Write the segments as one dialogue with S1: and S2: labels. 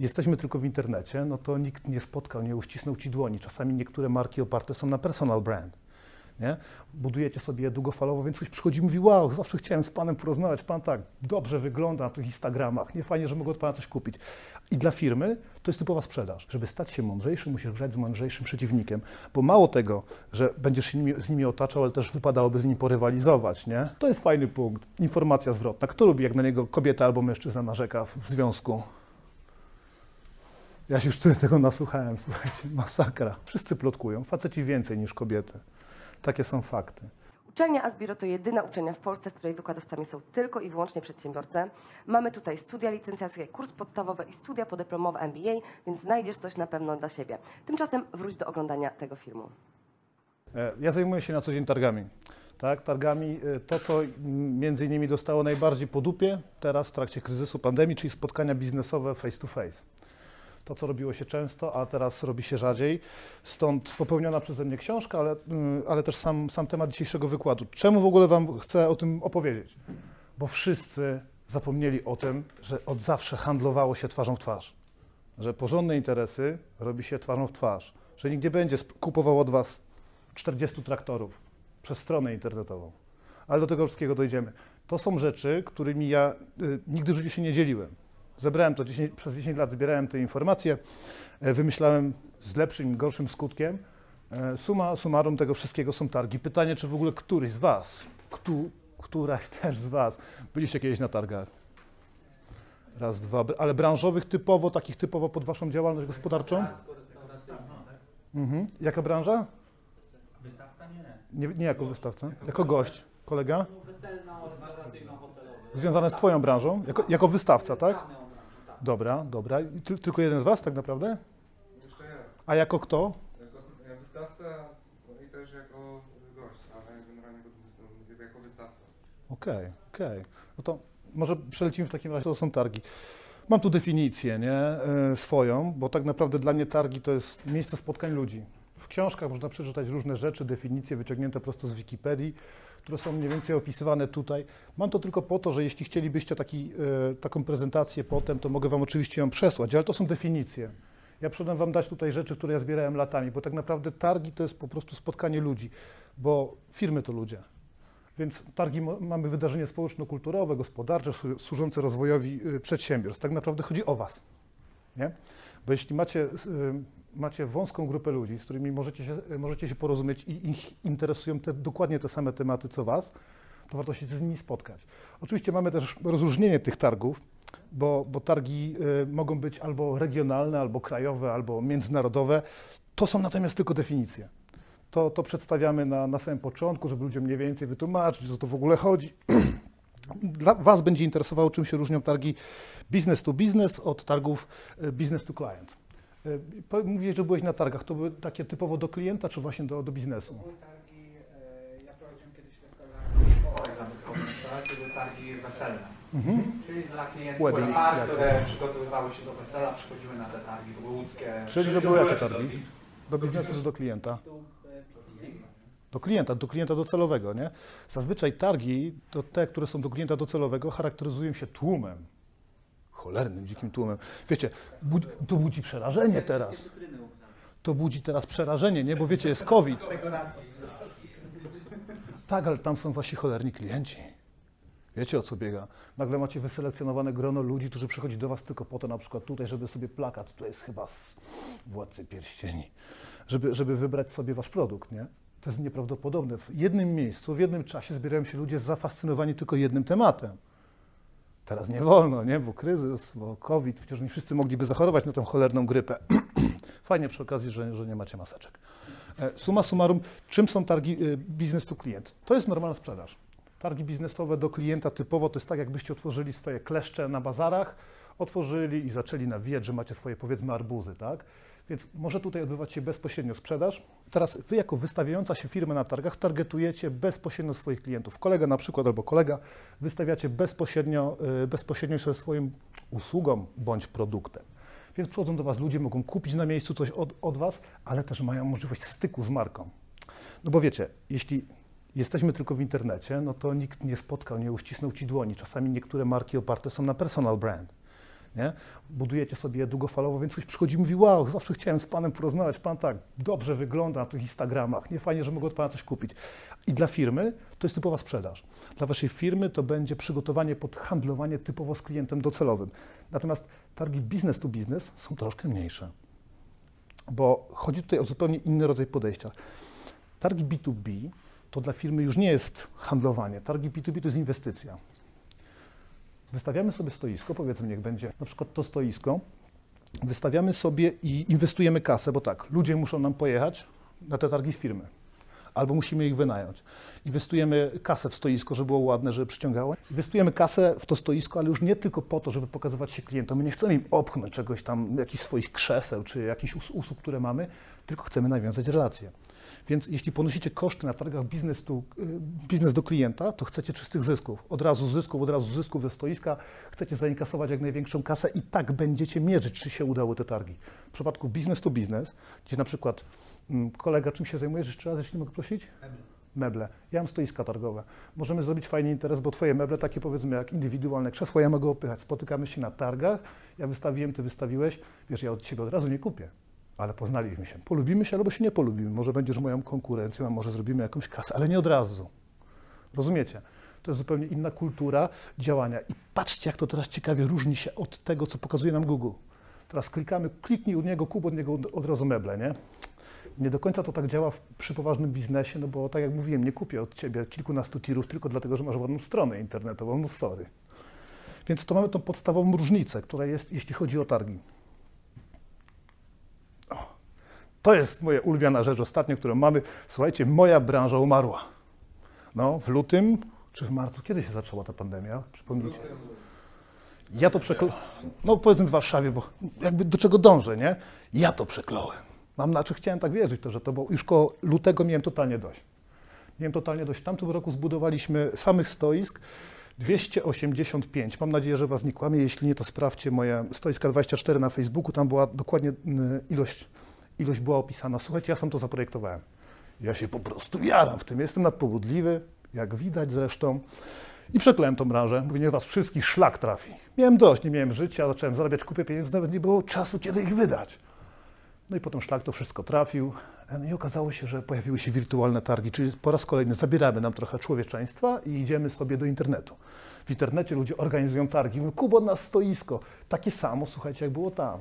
S1: jesteśmy tylko w internecie, no to nikt nie spotkał, nie uścisnął ci dłoni. Czasami niektóre marki oparte są na personal brand. Nie? Budujecie sobie długofalowo, więc ktoś przychodzi i mówi, wow, zawsze chciałem z panem porozmawiać, pan tak dobrze wygląda na tych Instagramach, nie fajnie, że mogę od pana coś kupić. I dla firmy to jest typowa sprzedaż. Żeby stać się mądrzejszym, musisz grać z mądrzejszym przeciwnikiem, bo mało tego, że będziesz się z nimi otaczał, ale też wypadałoby z nimi porywalizować, nie? To jest fajny punkt. Informacja zwrotna. Kto lubi, jak na niego kobieta albo mężczyzna narzeka w związku? Ja się już tego nasłuchałem, słuchajcie, masakra. Wszyscy plotkują, faceci więcej niż kobiety. Takie są fakty.
S2: Uczelnia Asbiro to jedyna uczelnia w Polsce, w której wykładowcami są tylko i wyłącznie przedsiębiorcy. Mamy tutaj studia licencjackie, kurs podstawowy i studia podyplomowe MBA, więc znajdziesz coś na pewno dla siebie. Tymczasem wróć do oglądania tego filmu.
S1: E, Ja zajmuję się na co dzień targami. Tak, targami, e, to co między innymi dostało najbardziej po dupie teraz w trakcie kryzysu pandemii, czyli spotkania biznesowe face to face. To, co robiło się często, a teraz robi się rzadziej. Stąd popełniona przeze mnie książka, ale, mm, ale też sam, sam temat dzisiejszego wykładu. Czemu w ogóle Wam chcę o tym opowiedzieć? Bo wszyscy zapomnieli o tym, że od zawsze handlowało się twarzą w twarz. Że porządne interesy robi się twarzą w twarz. Że nikt nie będzie kupował od Was 40 traktorów przez stronę internetową. Ale do tego wszystkiego dojdziemy. To są rzeczy, którymi ja y, nigdy w życiu się nie dzieliłem. Zebrałem to 10, przez 10 lat, zbierałem te informacje, e, wymyślałem z lepszym i gorszym skutkiem. E, Suma summarum tego wszystkiego są targi. Pytanie, czy w ogóle któryś z Was, któ, któraś też z Was byliście kiedyś na targach? Raz, dwa, ale branżowych typowo, takich typowo pod Waszą działalność gospodarczą? Mhm. Jaka branża?
S3: Wystawca nie.
S1: Nie, nie jako wystawca, jako gość. Kolega?
S3: Weselno-restauracyjno-hotelowy.
S1: Związane z Twoją branżą? Jako, jako wystawca, tak? Dobra, dobra. I ty, tylko jeden z Was tak naprawdę?
S4: Jeszcze ja,
S1: A jako kto?
S4: jako ja wystawca no i też jako gość, ale generalnie jako, wys- jako wystawca.
S1: Okej, okej. No to może przelecimy w takim razie, to są targi. Mam tu definicję, nie? e, swoją, bo tak naprawdę dla mnie targi to jest miejsce spotkań ludzi. W książkach można przeczytać różne rzeczy, definicje wyciągnięte prosto z Wikipedii, które są mniej więcej opisywane tutaj. Mam to tylko po to, że jeśli chcielibyście taki, e, taką prezentację potem, to mogę Wam oczywiście ją przesłać, ale to są definicje. Ja przyszedłem Wam dać tutaj rzeczy, które ja zbierałem latami, bo tak naprawdę targi to jest po prostu spotkanie ludzi, bo firmy to ludzie. Więc targi mamy wydarzenie społeczno-kulturowe, gospodarcze, słu- służące rozwojowi y, przedsiębiorstw. Tak naprawdę chodzi o Was. Nie? Bo jeśli macie, y, macie wąską grupę ludzi, z którymi możecie się, możecie się porozumieć i ich interesują te, dokładnie te same tematy co Was, to warto się z nimi spotkać. Oczywiście mamy też rozróżnienie tych targów, bo, bo targi y, mogą być albo regionalne, albo krajowe, albo międzynarodowe. To są natomiast tylko definicje to, to przedstawiamy na, na samym początku, żeby ludziom mniej więcej wytłumaczyć, o co to w ogóle chodzi. Dla Was będzie interesowało, czym się różnią targi business to business od targów e, business to client. E, Mówiłeś, że byłeś na targach. To były takie typowo do klienta, czy właśnie do, do biznesu?
S3: Były targi, e, ja prowadziłem kiedyś restaurację, restaurację, były targi weselne. Czyli dla klientów
S1: Wedding,
S3: par,
S1: jak-
S3: które przygotowywały się do wesela, przychodziły na te targi, to były łódzkie.
S1: Czyli to były jakie targi? Do biznesu czy do klienta? Do klienta, do klienta docelowego, nie? Zazwyczaj targi, to te, które są do klienta docelowego, charakteryzują się tłumem. Cholernym, dzikim tłumem. Wiecie, budzi, to budzi przerażenie teraz. To budzi teraz przerażenie, nie? Bo wiecie, jest COVID. Tak, ale tam są wasi cholerni klienci. Wiecie o co biega? Nagle macie wyselekcjonowane grono ludzi, którzy przychodzi do was tylko po to, na przykład tutaj, żeby sobie plakat, to jest chyba z Władcy Pierścieni, żeby, żeby wybrać sobie wasz produkt, nie? To jest nieprawdopodobne. W jednym miejscu, w jednym czasie zbierają się ludzie zafascynowani tylko jednym tematem. Teraz nie wolno, nie? Bo kryzys, bo COVID, przecież nie wszyscy mogliby zachorować na tę cholerną grypę. Fajnie przy okazji, że, że nie macie maseczek. E, Summa summarum, czym są targi y, biznes to klient? To jest normalna sprzedaż. Targi biznesowe do klienta typowo to jest tak, jakbyście otworzyli swoje kleszcze na bazarach, otworzyli i zaczęli nawijać, że macie swoje powiedzmy arbuzy, tak? Więc może tutaj odbywać się bezpośrednio sprzedaż. Teraz wy jako wystawiająca się firma na targach targetujecie bezpośrednio swoich klientów. Kolega na przykład albo kolega wystawiacie bezpośrednio, y, bezpośrednio swoim usługą bądź produktem. Więc przychodzą do Was ludzie, mogą kupić na miejscu coś od, od Was, ale też mają możliwość styku z marką. No bo wiecie, jeśli jesteśmy tylko w internecie, no to nikt nie spotkał, nie uścisnął Ci dłoni. Czasami niektóre marki oparte są na personal brand. Nie? Budujecie sobie długofalowo, więc ktoś przychodzi i mówi, wow, zawsze chciałem z panem porozmawiać, pan tak dobrze wygląda na tych Instagramach, nie fajnie, że mogę od pana coś kupić. I dla firmy to jest typowa sprzedaż. Dla waszej firmy to będzie przygotowanie pod handlowanie typowo z klientem docelowym. Natomiast targi business to business są troszkę mniejsze, bo chodzi tutaj o zupełnie inny rodzaj podejścia. Targi B2B to dla firmy już nie jest handlowanie. Targi B2B to jest inwestycja. Wystawiamy sobie stoisko, powiedzmy, niech będzie na przykład to stoisko, wystawiamy sobie i inwestujemy kasę, bo tak, ludzie muszą nam pojechać na te targi z firmy, albo musimy ich wynająć. Inwestujemy kasę w stoisko, żeby było ładne, żeby przyciągało. Inwestujemy kasę w to stoisko, ale już nie tylko po to, żeby pokazywać się klientom. My nie chcemy im opchnąć czegoś tam, jakichś swoich krzeseł, czy jakichś us- usług, które mamy, tylko chcemy nawiązać relacje. Więc jeśli ponosicie koszty na targach biznes, tu, y, biznes do klienta, to chcecie czystych zysków. Od razu zysków, od razu zysków ze stoiska, chcecie zainkasować jak największą kasę i tak będziecie mierzyć, czy się udały te targi. W przypadku biznes to biznes, gdzie na przykład mm, kolega, czym się zajmujesz jeszcze raz, jeśli mogę prosić? Meble. Ja mam stoiska targowe. Możemy zrobić fajny interes, bo twoje meble, takie powiedzmy jak indywidualne krzesła, ja mogę opychać. Spotykamy się na targach, ja wystawiłem, ty wystawiłeś. Wiesz, ja od ciebie od razu nie kupię, ale poznaliśmy się. Polubimy się albo się nie polubimy. Może będziesz moją konkurencją, a może zrobimy jakąś kasę, ale nie od razu. Rozumiecie? To jest zupełnie inna kultura działania. I patrzcie, jak to teraz ciekawie różni się od tego, co pokazuje nam Google. Teraz klikamy, kliknij u niego kup, od niego od- od razu meble, nie? Nie do końca to tak działa w, przy poważnym biznesie, no bo tak jak mówiłem, nie kupię od ciebie kilkunastu tirów tylko dlatego, że masz ładną stronę internetową, no sorry. Więc to mamy tą podstawową różnicę, która jest, jeśli chodzi o targi. O, to jest moja ulubiona rzecz ostatnio, którą mamy. Słuchajcie, moja branża umarła. No, w lutym czy w marcu, kiedy się zaczęła ta pandemia? Przypomnijcie. Ja to przekląłem, no powiedzmy w Warszawie, bo jakby do czego dążę, nie? Ja to przekląłem. Mam znaczy chciałem tak wierzyć to, że to, bo już koło lutego miałem totalnie dość. Miałem totalnie dość. W tamtym roku zbudowaliśmy samych stoisk 285. Mam nadzieję, że Was nie kłamie. Jeśli nie, to sprawdźcie moje stoiska 24 na Facebooku. Tam była dokładnie y, ilość, ilość była opisana. Słuchajcie, ja sam to zaprojektowałem. Ja się po prostu jaram w tym. Jestem nadpobudliwy, jak widać zresztą. I przekląłem tą branżę. Mówię, nie was wszystkich szlak trafi. Miałem dość, nie miałem życia, zacząłem zarabiać kupę pieniędzy, nawet nie było czasu, kiedy ich wydać. No i potem szlak to wszystko trafił. No i okazało się, że pojawiły się wirtualne targi, czyli po raz kolejny zabieramy nam trochę człowieczeństwa i idziemy sobie do internetu. W internecie ludzie organizują targi. Mówią, Kubo na stoisko. Takie samo, słuchajcie, jak było tam.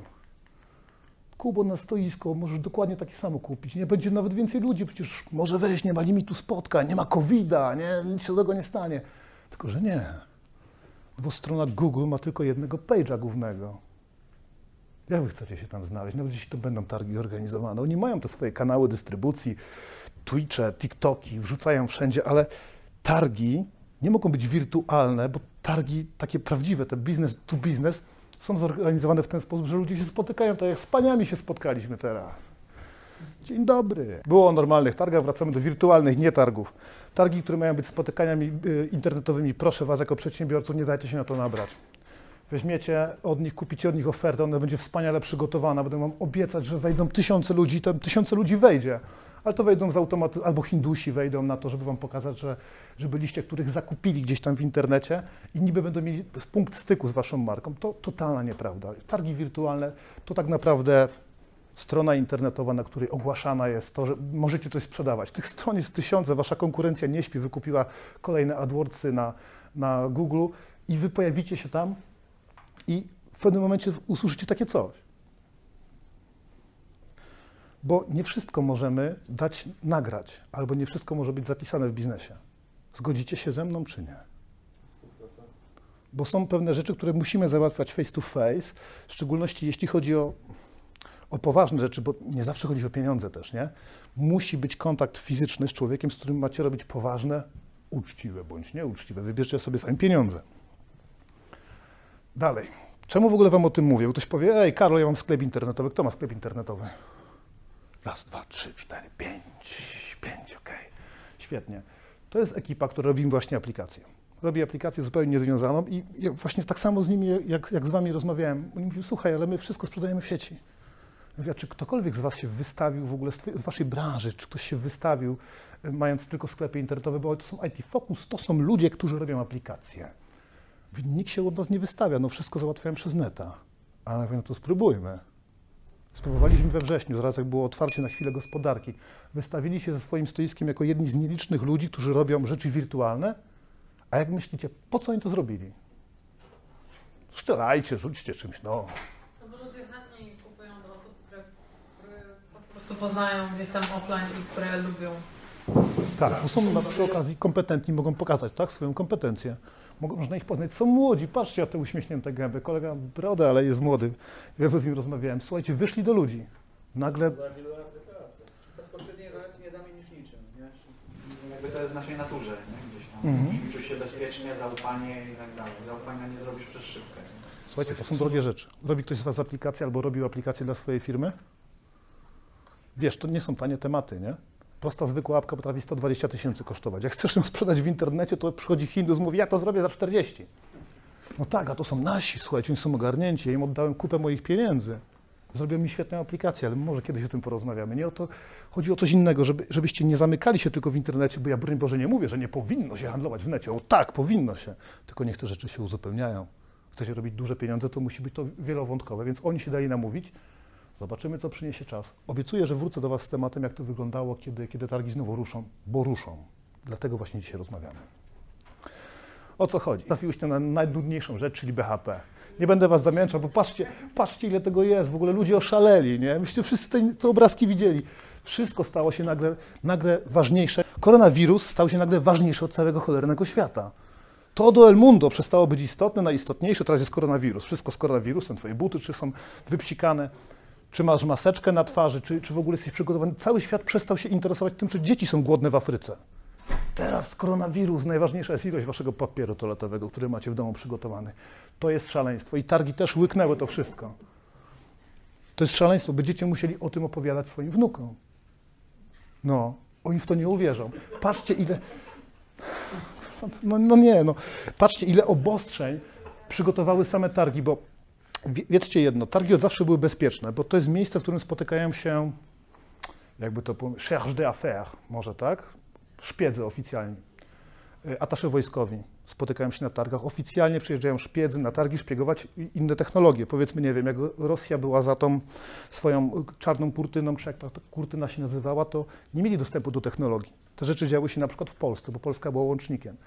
S1: Kubo na stoisko, możesz dokładnie takie samo kupić. Nie będzie nawet więcej ludzi, przecież może wejść, nie ma limitu spotkań, nie ma COVID-a, nie, nic się tego nie stanie. Tylko, że nie. No Bo strona Google ma tylko jednego page'a głównego. Jak wy chcecie się tam znaleźć? Nawet jeśli to będą targi organizowane. Oni mają te swoje kanały dystrybucji, Twitche, TikToki, wrzucają wszędzie, ale targi nie mogą być wirtualne, bo targi takie prawdziwe, te business to business, są zorganizowane w ten sposób, że ludzie się spotykają, tak jak z paniami się spotkaliśmy teraz. Dzień dobry. Było o normalnych targach, wracamy do wirtualnych, nie targów. Targi, które mają być spotykaniami y, internetowymi, proszę Was jako przedsiębiorców, nie dajcie się na to nabrać. Weźmiecie od nich, kupicie od nich ofertę, ona będzie wspaniale przygotowana, będą Wam obiecać, że wejdą tysiące ludzi, tam tysiące ludzi wejdzie, ale to wejdą z automatu, albo Hindusi wejdą na to, żeby Wam pokazać, że, że byliście, których zakupili gdzieś tam w internecie i niby będą mieli punkt styku z Waszą marką. To totalna nieprawda. Targi wirtualne to tak naprawdę strona internetowa, na której ogłaszana jest to, że możecie coś sprzedawać. Tych stron jest tysiące, wasza konkurencja nie śpi, wykupiła kolejne AdWordsy na, na Google i wy pojawicie się tam i w pewnym momencie usłyszycie takie coś. Bo nie wszystko możemy dać nagrać, albo nie wszystko może być zapisane w biznesie. Zgodzicie się ze mną, czy nie? Bo są pewne rzeczy, które musimy załatwiać face to face, w szczególności jeśli chodzi o o poważne rzeczy, bo nie zawsze chodzi o pieniądze też, nie? Musi być kontakt fizyczny z człowiekiem, z którym macie robić poważne, uczciwe bądź nieuczciwe. Wybierzcie sobie sami pieniądze. Dalej. Czemu w ogóle wam o tym mówię? Bo ktoś powie, ej Karol, ja mam sklep internetowy. Kto ma sklep internetowy? Raz, dwa, trzy, cztery, pięć, pięć, okej. Świetnie. To jest ekipa, która robi właśnie aplikację. Robi aplikację zupełnie niezwiązaną i ja właśnie tak samo z nimi, jak, jak z wami rozmawiałem. Oni mówią, słuchaj, ale my wszystko sprzedajemy w sieci. Czy ktokolwiek z Was się wystawił w ogóle z, z Waszej branży, czy ktoś się wystawił, e, mając tylko sklepy internetowe, bo to są IT Focus, to są ludzie, którzy robią aplikacje. Nikt się od nas nie wystawia, no wszystko załatwiają przez neta. Ale no to spróbujmy. Spróbowaliśmy we wrześniu, zaraz jak było otwarcie na chwilę gospodarki. Wystawili się ze swoim stoiskiem jako jedni z nielicznych ludzi, którzy robią rzeczy wirtualne. A jak myślicie, po co oni to zrobili? Szczerajcie, rzućcie czymś, no.
S5: No bo ludzie chętniej kupują do osób, które, które po prostu poznają gdzieś tam offline i które lubią.
S1: Tak, bo są na, przy okazji kompetentni, mogą pokazać tak, swoją kompetencję. Mogą, można ich poznać. Są młodzi, patrzcie na te uśmiechnięte gęby. Kolega brodę, ale jest młody. Wiele z nim rozmawiałem. Słuchajcie, wyszli do ludzi. Nagle,
S3: Bezpośredniej relacji nie zamienisz niczym, nie? Jakby to jest w naszej naturze, nie? Gdzieś tam.
S1: Mhm.
S3: Musimy czuć się bezpiecznie, zaufanie i tak dalej. Zaufania nie zrobisz przez szybkę. nie?
S1: słuchajcie, to są drogie rzeczy. Robi ktoś z Was aplikację albo robił aplikację dla swojej firmy? Wiesz, to nie są tanie tematy, nie? Prosta, zwykła apka potrafi 120 tysięcy kosztować. Jak chcesz ją sprzedać w internecie, to przychodzi Hindus, mówi, ja to zrobię za 40. No tak, a to są nasi, słuchajcie, oni są ogarnięci, ja im oddałem kupę moich pieniędzy. Zrobią mi świetną aplikację, ale może kiedyś o tym porozmawiamy. Nie o to, chodzi o coś innego, żeby, żebyście nie zamykali się tylko w internecie, bo ja broń Boże nie mówię, że nie powinno się handlować w necie. O tak, powinno się, tylko niech te rzeczy się uzupełniają. Chcecie robić duże pieniądze, to musi być to wielowątkowe, więc oni się dali namówić. Zobaczymy, co przyniesie czas. Obiecuję, że wrócę do Was z tematem, jak to wyglądało, kiedy, kiedy targi znowu ruszą, bo ruszą. Dlatego właśnie dzisiaj rozmawiamy. O co chodzi? Trafiłyście na najdudniejszą rzecz, czyli BHP. Nie będę Was zamęczał, bo patrzcie, patrzcie ile tego jest. W ogóle ludzie oszaleli, nie? Myście wszyscy te, te obrazki widzieli. Wszystko stało się nagle, nagle ważniejsze. Koronawirus stał się nagle ważniejszy od całego cholernego świata. To do El Mundo przestało być istotne, najistotniejsze, teraz jest koronawirus. Wszystko z koronawirusem, Twoje buty czy są wypsikane, czy masz maseczkę na twarzy, czy, czy w ogóle jesteś przygotowany. Cały świat przestał się interesować tym, czy dzieci są głodne w Afryce. Teraz koronawirus, najważniejsza jest ilość waszego papieru toaletowego, który macie w domu przygotowany. To jest szaleństwo. I targi też łyknęły to wszystko. To jest szaleństwo. Będziecie musieli o tym opowiadać swoim wnukom. No, oni w to nie uwierzą. Patrzcie, ile. No, no nie, no. Patrzcie, ile obostrzeń przygotowały same targi, bo wiedzcie jedno, targi od zawsze były bezpieczne, bo to jest miejsce, w którym spotykają się, jakby to powiedzieć, charge d'affaires, może tak? Szpiedzy oficjalni, y, atasze wojskowi spotykają się na targach. Oficjalnie przyjeżdżają szpiedzy na targi szpiegować inne technologie. Powiedzmy, nie wiem, jak Rosja była za tą swoją y, czarną kurtyną, czy jak ta kurtyna się nazywała, to nie mieli dostępu do technologii. Te rzeczy działy się na przykład w Polsce, bo Polska była łącznikiem.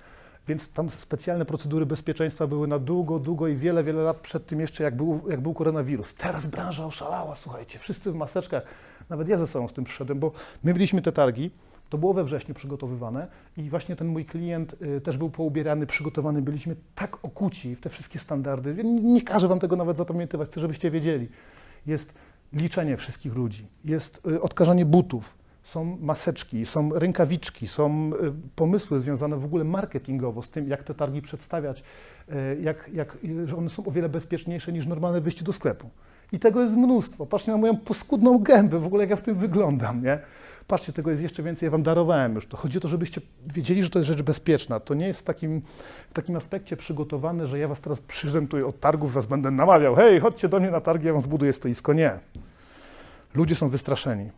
S1: Więc tam specjalne procedury bezpieczeństwa były na długo, długo i wiele, wiele lat przed tym jeszcze, jak był, jak był koronawirus. Teraz branża oszalała, słuchajcie, wszyscy w maseczkach. Nawet ja ze sobą z tym przyszedłem, bo my mieliśmy te targi, to było we wrześniu przygotowywane i właśnie ten mój klient y, też był poubierany, przygotowany. Byliśmy tak okuci w te wszystkie standardy. Nie, nie każę wam tego nawet zapamiętywać, chcę, żebyście wiedzieli. Jest liczenie wszystkich ludzi, jest y, odkażanie butów, są maseczki, są rękawiczki, są y, pomysły związane w ogóle marketingowo z tym, jak te targi przedstawiać, y, jak, jak, że one są o wiele bezpieczniejsze niż normalne wyjście do sklepu. I tego jest mnóstwo. Patrzcie na moją poskudną gębę, w ogóle jak ja w tym wyglądam, nie? Patrzcie, tego jest jeszcze więcej, ja wam darowałem już to. Chodzi o to, żebyście wiedzieli, że to jest rzecz bezpieczna. To nie jest w takim, w takim aspekcie przygotowane, że ja was teraz przyjdę tutaj od targów, was będę namawiał, hej, chodźcie do mnie na targi, ja wam zbuduję stoisko. Nie. Ludzie są wystraszeni.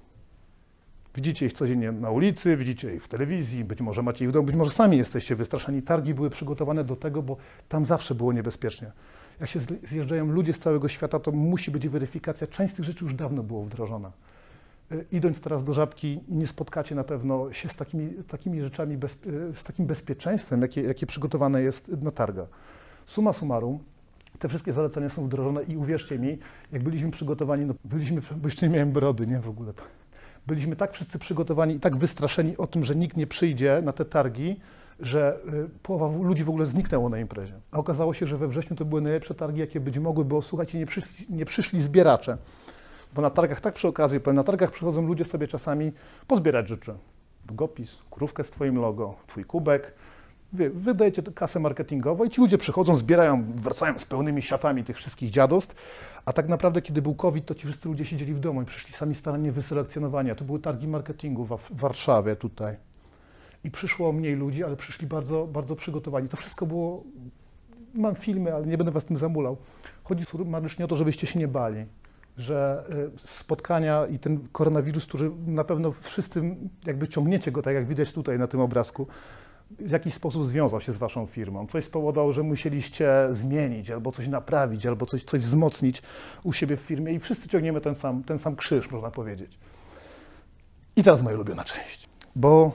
S1: Widzicie ich codziennie na ulicy, widzicie ich w telewizji, być może macie ich w domu, być może sami jesteście wystraszeni. Targi były przygotowane do tego, bo tam zawsze było niebezpiecznie. Jak się zjeżdżają ludzie z całego świata, to musi być weryfikacja. Część z tych rzeczy już dawno było wdrożona. Y, Idąc teraz do Żabki, nie spotkacie na pewno się z takimi, takimi rzeczami, bez, y, z takim bezpieczeństwem, jakie, jakie przygotowane jest na targach. Suma summarum, te wszystkie zalecenia są wdrożone i uwierzcie mi, jak byliśmy przygotowani, no byliśmy, bo jeszcze nie miałem brody, nie w ogóle. Byliśmy tak wszyscy przygotowani i tak wystraszeni o tym, że nikt nie przyjdzie na te targi, że y, połowa ludzi w ogóle zniknęło na imprezie. A okazało się, że we wrześniu to były najlepsze targi, jakie być mogły, bo słuchajcie, nie przyszli, nie przyszli zbieracze. Bo na targach, tak przy okazji, powiem, na targach przychodzą ludzie sobie czasami pozbierać rzeczy. Długopis, krówkę z Twoim logo, Twój kubek. Wy, wydajecie kasę marketingową i ci ludzie przychodzą, zbierają, wracają z pełnymi siatami tych wszystkich dziadostw. A tak naprawdę, kiedy był COVID, to ci wszyscy ludzie siedzieli w domu i przyszli sami starannie wyselekcjonowani. A to były targi marketingu w, w Warszawie tutaj. I przyszło mniej ludzi, ale przyszli bardzo, bardzo przygotowani. To wszystko było, mam filmy, ale nie będę was tym zamulał. Chodzi sumarycznie o to, żebyście się nie bali że y, spotkania i ten koronawirus, który na pewno wszyscy jakby ciągniecie go, tak jak widać tutaj na tym obrazku, w jakiś sposób związał się z waszą firmą, coś spowodowało, że musieliście zmienić, albo coś naprawić, albo coś, coś wzmocnić u siebie w firmie i wszyscy ciągniemy ten sam, ten sam krzyż, można powiedzieć. I teraz moja ulubiona część, bo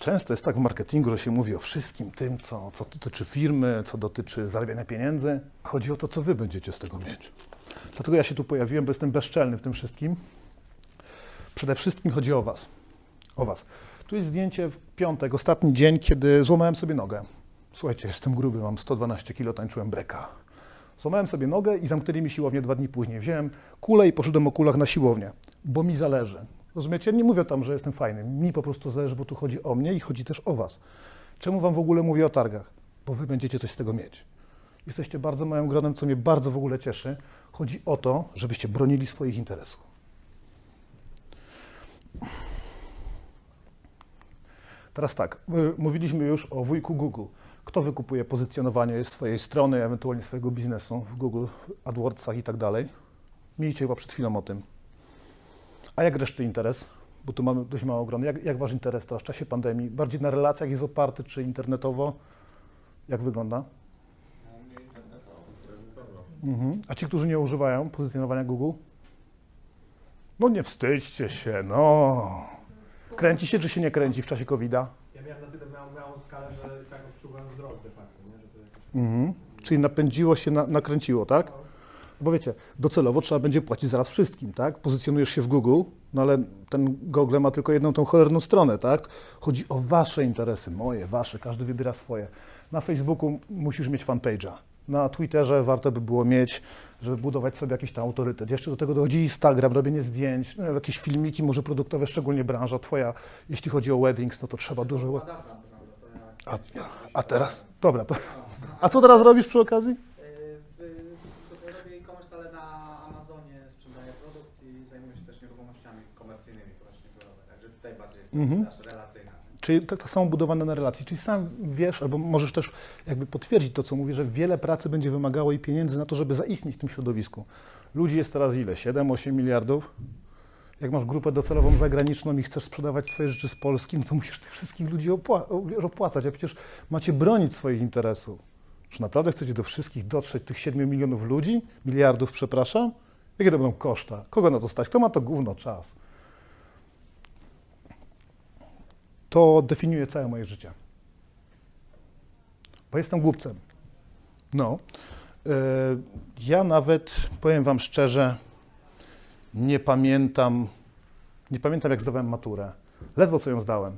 S1: często jest tak w marketingu, że się mówi o wszystkim tym, co, co dotyczy firmy, co dotyczy zarabiania pieniędzy. Chodzi o to, co wy będziecie z tego mieć. Dlatego ja się tu pojawiłem, bo jestem bezczelny w tym wszystkim. Przede wszystkim chodzi o was. O was. Tu jest zdjęcie w piątek, ostatni dzień, kiedy złamałem sobie nogę. Słuchajcie, jestem gruby, mam 112 kg, tańczyłem breka. Złamałem sobie nogę i zamknęli mi siłownię dwa dni później. Wziąłem kulę i poszedłem o kulach na siłownię, bo mi zależy. Rozumiecie? Nie mówię tam, że jestem fajny. Mi po prostu zależy, bo tu chodzi o mnie i chodzi też o was. Czemu wam w ogóle mówię o targach? Bo wy będziecie coś z tego mieć. Jesteście bardzo małym gronem, co mnie bardzo w ogóle cieszy. Chodzi o to, żebyście bronili swoich interesów. Teraz tak, mówiliśmy już o wujku Google. Kto wykupuje pozycjonowanie swojej strony, ewentualnie swojego biznesu w Google, AdWordsach i tak dalej? Mieliście chyba przed chwilą o tym. A jak reszty interes? Bo tu mamy dość mało grona. Jak, jak wasz interes teraz w czasie pandemii? Bardziej na relacjach jest oparty, czy internetowo? Jak wygląda? Mhm. A ci, którzy nie używają pozycjonowania Google? No nie wstydźcie się, no. Kręci się, czy się nie kręci w czasie COVID-a?
S6: Ja miałem na tyle małą, małą skalę, że tak odczuwałem wzrost de facto, nie? Że to jakoś...
S1: Mhm. Czyli napędziło się, na, nakręciło, tak? Bo wiecie, docelowo trzeba będzie płacić zaraz wszystkim, tak? Pozycjonujesz się w Google, no ale ten Google ma tylko jedną tą cholerną stronę, tak? Chodzi o wasze interesy, moje, wasze, każdy wybiera swoje. Na Facebooku musisz mieć fanpage'a. Na Twitterze warto by było mieć, żeby budować sobie jakiś tam autorytet. Jeszcze do tego dochodzi Instagram, robienie zdjęć, no, jakieś filmiki może produktowe, szczególnie branża twoja. Jeśli chodzi o weddings, no to trzeba dużo... A, a teraz? Dobra, to... A co teraz robisz przy okazji?
S3: Robię e-commerce, ale na Amazonie sprzedaję produkt i zajmuję się też nieruchomościami komercyjnymi właśnie biurowe. Także tutaj bardziej jest
S1: Mhm. Czyli tak, tak samo budowane na relacji. Czyli sam wiesz, albo możesz też jakby potwierdzić to, co mówię, że wiele pracy będzie wymagało i pieniędzy na to, żeby zaistnieć w tym środowisku. Ludzi jest teraz ile? 7-8 miliardów? Jak masz grupę docelową zagraniczną i chcesz sprzedawać swoje rzeczy z Polski, no to musisz tych wszystkich ludzi opła- opłacać, a przecież macie bronić swoich interesów. Czy naprawdę chcecie do wszystkich dotrzeć, tych 7 milionów ludzi? Miliardów, przepraszam? Jakie to będą koszta? Kogo na to stać? Kto ma to gówno czas? To definiuje całe moje życie. Bo jestem głupcem. No. Yy, Ja nawet, powiem Wam szczerze, nie pamiętam, nie pamiętam jak zdawałem maturę. Ledwo co ją zdałem.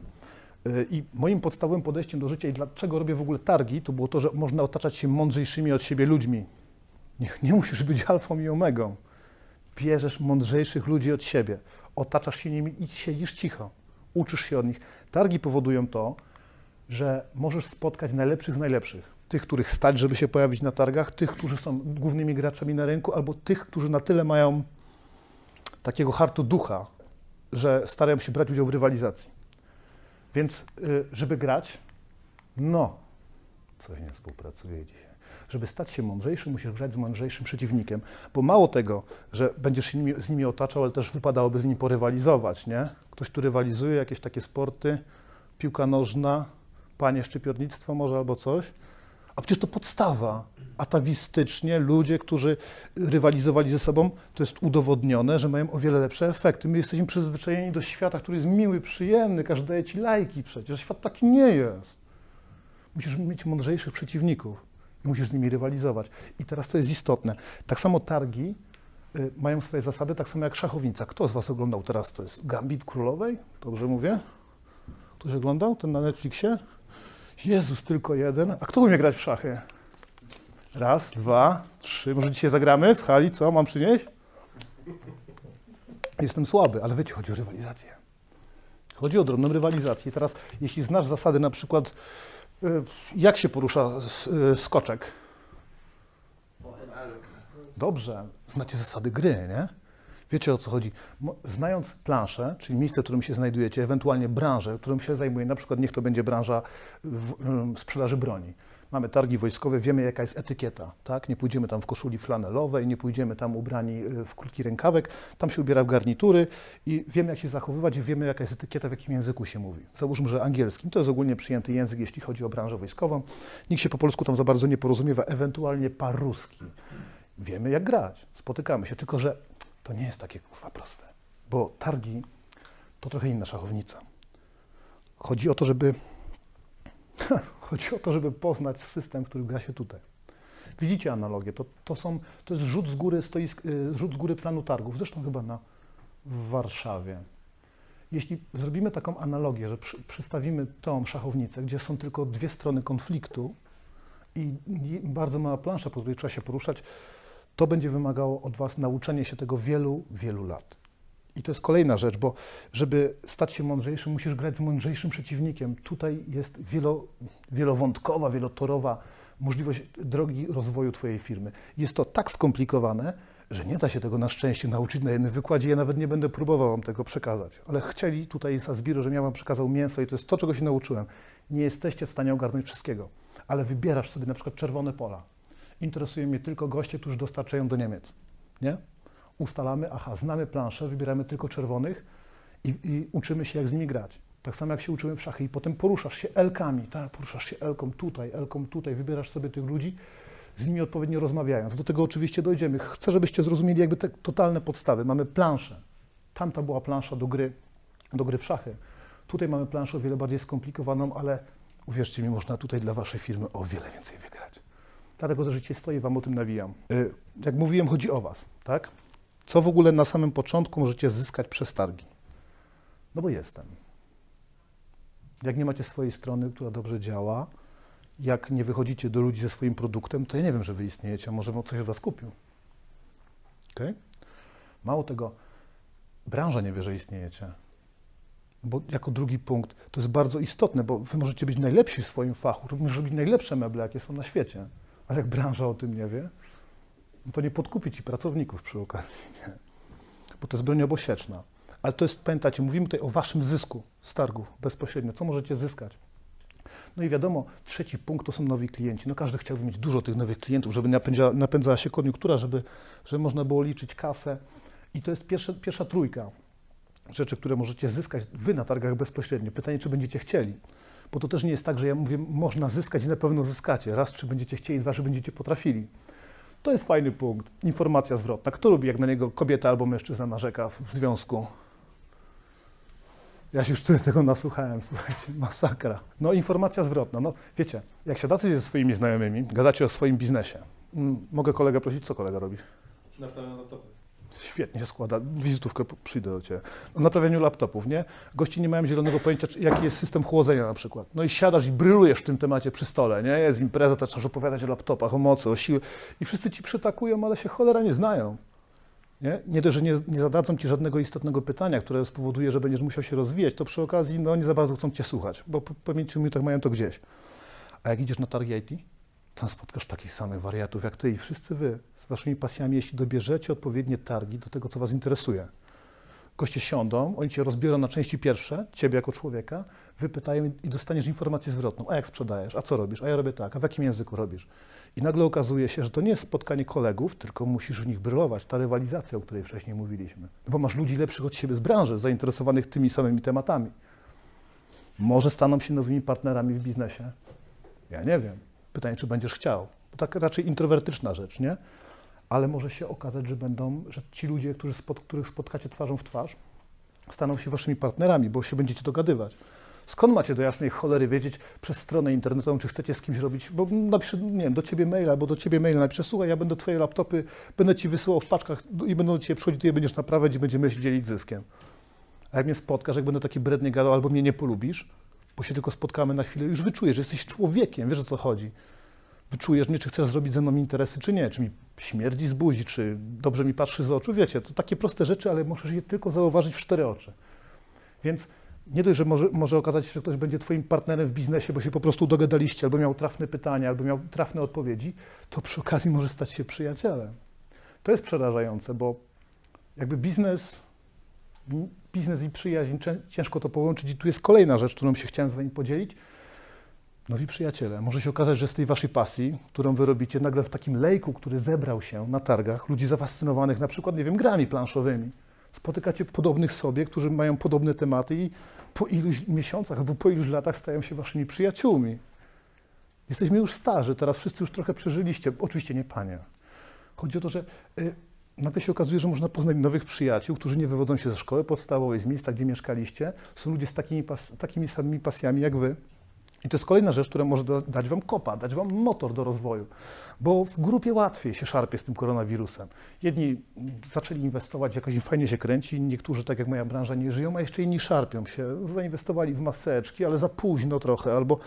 S1: Yy, I moim podstawowym podejściem do życia i dlaczego robię w ogóle targi, to było to, że można otaczać się mądrzejszymi od siebie ludźmi. Nie, nie musisz być alfą i omegą. Bierzesz mądrzejszych ludzi od siebie, otaczasz się nimi i siedzisz cicho uczysz się od nich. Targi powodują to, że możesz spotkać najlepszych z najlepszych. Tych, których stać, żeby się pojawić na targach, tych, którzy są głównymi graczami na rynku, albo tych, którzy na tyle mają takiego hartu ducha, że starają się brać udział w rywalizacji. Więc, y, żeby grać, no, coś nie współpracuje dzisiaj. Żeby stać się mądrzejszym, musisz grać z mądrzejszym przeciwnikiem. Bo mało tego, że będziesz się nimi, z nimi otaczał, ale też wypadałoby z nimi porywalizować, nie? Ktoś, kto rywalizuje, jakieś takie sporty, piłka nożna, panie szczypiornictwo może albo coś. A przecież to podstawa. Atawistycznie ludzie, którzy rywalizowali ze sobą, to jest udowodnione, że mają o wiele lepsze efekty. My jesteśmy przyzwyczajeni do świata, który jest miły, przyjemny, każdy daje ci lajki przecież. Świat taki nie jest. Musisz mieć mądrzejszych przeciwników i musisz z nimi rywalizować. I teraz co jest istotne, tak samo targi y, mają swoje zasady, tak samo jak szachownica. Kto z Was oglądał teraz? To jest Gambit Królowej? Dobrze mówię? Ktoś oglądał ten na Netflixie? Jezus, tylko jeden. A kto umie grać w szachy? Raz, dwa, trzy. Może dzisiaj zagramy w hali? Co mam przynieść? Jestem słaby, ale wiecie, chodzi o rywalizację. Chodzi o drobną rywalizację. Teraz, jeśli znasz zasady, na przykład, jak się porusza y, skoczek? Dobrze, znacie zasady gry, nie? Wiecie o co chodzi. Znając planszę, czyli miejsce, w którym się znajdujecie, ewentualnie branżę, którą się zajmuje, na przykład niech to będzie branża w, em, sprzedaży broni. Mamy targi wojskowe, wiemy jaka jest etykieta, tak? Nie pójdziemy tam w koszuli flanelowej, nie pójdziemy tam ubrani y, w krótki rękawek, tam się ubiera w garnitury i wiemy jak się zachowywać i wiemy jaka jest etykieta, w jakim języku się mówi. Załóżmy, że angielskim, to jest ogólnie przyjęty język, jeśli chodzi o branżę wojskową. Nikt się po polsku tam za bardzo nie porozumiewa, ewentualnie paruski. Wiemy jak grać, spotykamy się, tylko że to nie jest takie kurwa proste, bo targi to trochę inna szachownica. Chodzi o to, żeby chodzi o to, żeby poznać system, który gra się tutaj. Widzicie analogię, to, to, są, to jest rzut z, góry stoisk, y, rzut z góry planu targów, zresztą chyba na, w Warszawie. Jeśli zrobimy taką analogię, że przy, przystawimy tą szachownicę, gdzie są tylko dwie strony konfliktu i, i bardzo mała plansza, po której trzeba się poruszać, to będzie wymagało od Was nauczenia się tego wielu, wielu lat. I to jest kolejna rzecz, bo żeby stać się mądrzejszym, musisz grać z mądrzejszym przeciwnikiem. Tutaj jest wielo, wielowątkowa, wielotorowa możliwość drogi rozwoju Twojej firmy. Jest to tak skomplikowane, że nie da się tego na szczęście nauczyć na jednym wykładzie. Ja nawet nie będę próbował Wam tego przekazać. Ale chcieli tutaj z Asbiru, żebym ja Wam przekazał mięso i to jest to, czego się nauczyłem. Nie jesteście w stanie ogarnąć wszystkiego, ale wybierasz sobie na przykład czerwone pola. Interesują mnie tylko goście, którzy dostarczają do Niemiec. Nie? Ustalamy, aha, znamy planszę, wybieramy tylko czerwonych i, i, uczymy się, jak z nimi grać. Tak samo jak się uczymy w szachy i potem poruszasz się elkami, tak, poruszasz się elką tutaj, elką tutaj, wybierasz sobie tych ludzi, z nimi odpowiednio rozmawiając. Do tego oczywiście dojdziemy. Chcę, żebyście zrozumieli jakby te totalne podstawy. Mamy planszę. Tamta była plansza do gry, do gry w szachy. Tutaj mamy planszę o wiele bardziej skomplikowaną, ale uwierzcie mi, można tutaj dla waszej firmy o wiele więcej wygrać. Dlatego, że życie stoi, wam o tym nawijam. Y, Jak mówiłem, chodzi o was, tak? Co w ogóle na samym początku możecie zyskać przez targi? No bo jestem. Jak nie macie swojej strony, która dobrze działa, jak nie wychodzicie do ludzi ze swoim produktem, to ja nie wiem, że wy istniejecie, może coś od was kupił. Okay? Mało tego, branża nie wie, że istniejecie. Bo jako drugi punkt, to jest bardzo istotne, bo wy możecie być najlepsi w swoim fachu, możecie robić najlepsze meble, jakie są na świecie, ale jak branża o tym nie wie, no to nie podkupi ci pracowników przy okazji, nie? bo to jest broń obosieczna. Ale to jest, pamiętacie, mówimy tutaj o waszym zysku z targów bezpośrednio, co możecie zyskać. No i wiadomo, trzeci punkt to są nowi klienci. No każdy chciałby mieć dużo tych nowych klientów, żeby napędza, napędzała się koniunktura, żeby, żeby można było liczyć kasę. I to jest pierwsza, pierwsza trójka rzeczy, które możecie zyskać wy na targach bezpośrednio. Pytanie, czy będziecie chcieli. Bo to też nie jest tak, że ja mówię, można zyskać i na pewno zyskacie. Raz, czy będziecie chcieli, dwa, czy będziecie potrafili. To jest fajny punkt. Informacja zwrotna. Kto lubi, jak na niego kobieta albo mężczyzna narzeka w związku? Ja się już tyle tego nasłuchałem, słuchajcie, masakra. No informacja zwrotna. No wiecie, jak siadacie ze swoimi znajomymi, gadacie o swoim biznesie. Mm, Mogę kolegę prosić, co kolega robi?
S6: Naprawiam laptopy.
S1: Świetnie się składa. Wizytówkę przyjdę do Ciebie. O naprawianiu laptopów, nie? Gości nie mają zielonego pojęcia, jaki jest system chłodzenia na przykład. No i siadasz i brylujesz w tym temacie przy stole, nie? Jest impreza, zaczynasz opowiadać o laptopach, o mocy, o siły i wszyscy Ci przytakują, ale się cholera nie znają. Nie, nie dość, że nie, nie zadadzą Ci żadnego istotnego pytania, które spowoduje, że będziesz musiał się rozwijać, to przy okazji no, nie za bardzo chcą Cię słuchać, bo po po pięciu minutach mają to gdzieś. A jak idziesz na targi IT, tam spotkasz takich samych wariatów jak Ty i wszyscy Wy z Waszymi pasjami, jeśli dobierzecie odpowiednie targi do tego, co Was interesuje. Goście siądą, oni Cię rozbiorą na części pierwsze, Ciebie jako człowieka, wypytają i dostaniesz informację zwrotną. A jak sprzedajesz? A co robisz? A ja robię tak. A w jakim języku robisz? I nagle okazuje się, że to nie jest spotkanie kolegów, tylko musisz w nich brylować. Ta rywalizacja, o której wcześniej mówiliśmy. No Bo masz ludzi lepszych od siebie z branży, zainteresowanych tymi samymi tematami. Może staną się nowymi partnerami w biznesie. Ja nie wiem. Pytanie, czy będziesz chciał. Bo tak raczej introwertyczna rzecz, nie? Ale może się okazać, że będą, że ci ludzie, którzy spot, których spotkacie twarzą w twarz, staną się waszymi partnerami, bo się będziecie dogadywać. Skąd macie do jasnej cholery wiedzieć przez stronę internetową, czy chcecie z kimś robić, bo napiszę, nie wiem, do ciebie maila, albo do ciebie maila napiszę, słuchaj, ja będę twoje laptopy, będę ci wysyłał w paczkach i będą do ciebie przychodzić, ty je będziesz naprawiać i będziemy się dzielić zyskiem. A jak mnie spotkasz, jak będę taki brednie gadał, albo mnie nie polubisz, bo się tylko spotkamy na chwilę, już wyczujesz, że jesteś człowiekiem, wiesz o co chodzi. Wyczujesz mnie, czy chcesz zrobić ze mną interesy, czy nie, czy mi śmierdzi z buzi, czy dobrze mi patrzy z oczu, wiecie, to takie proste rzeczy, ale możesz je tylko zauważyć w cztery oczy. Więc nie dość, że może, może okazać się, że ktoś będzie twoim partnerem w biznesie, bo się po prostu dogadaliście, albo miał trafne pytania, albo miał trafne odpowiedzi, to przy okazji może stać się przyjacielem. To jest przerażające, bo jakby biznes, biznes i przyjaźń, cię- ciężko to połączyć i tu jest kolejna rzecz, którą się chciałem z wami podzielić. Nowi przyjaciele, może się okazać, że z tej waszej pasji, którą wy robicie, nagle w takim lejku, który zebrał się na targach, ludzi zafascynowanych na przykład, nie wiem, grami planszowymi, spotykacie podobnych sobie, którzy mają podobne tematy i po iluś miesiącach albo po iluś latach stają się waszymi przyjaciółmi. Jesteśmy już starzy, teraz wszyscy już trochę przeżyliście. Oczywiście nie panie. Chodzi o to, że y, nagle się okazuje, że można poznać nowych przyjaciół, którzy nie wywodzą się ze szkoły podstawowej, z miejsca, gdzie mieszkaliście. Są ludzie z takimi, pas, takimi samymi pasjami jak wy. I to jest kolejna rzecz, która może da- dać wam kopa, dać wam motor do rozwoju. Bo w grupie łatwiej się szarpie z tym koronawirusem. Jedni zaczęli inwestować, jakoś im fajnie się kręci, niektórzy, tak jak moja branża, nie żyją, a jeszcze inni szarpią się. Zainwestowali w maseczki, ale za późno trochę, albo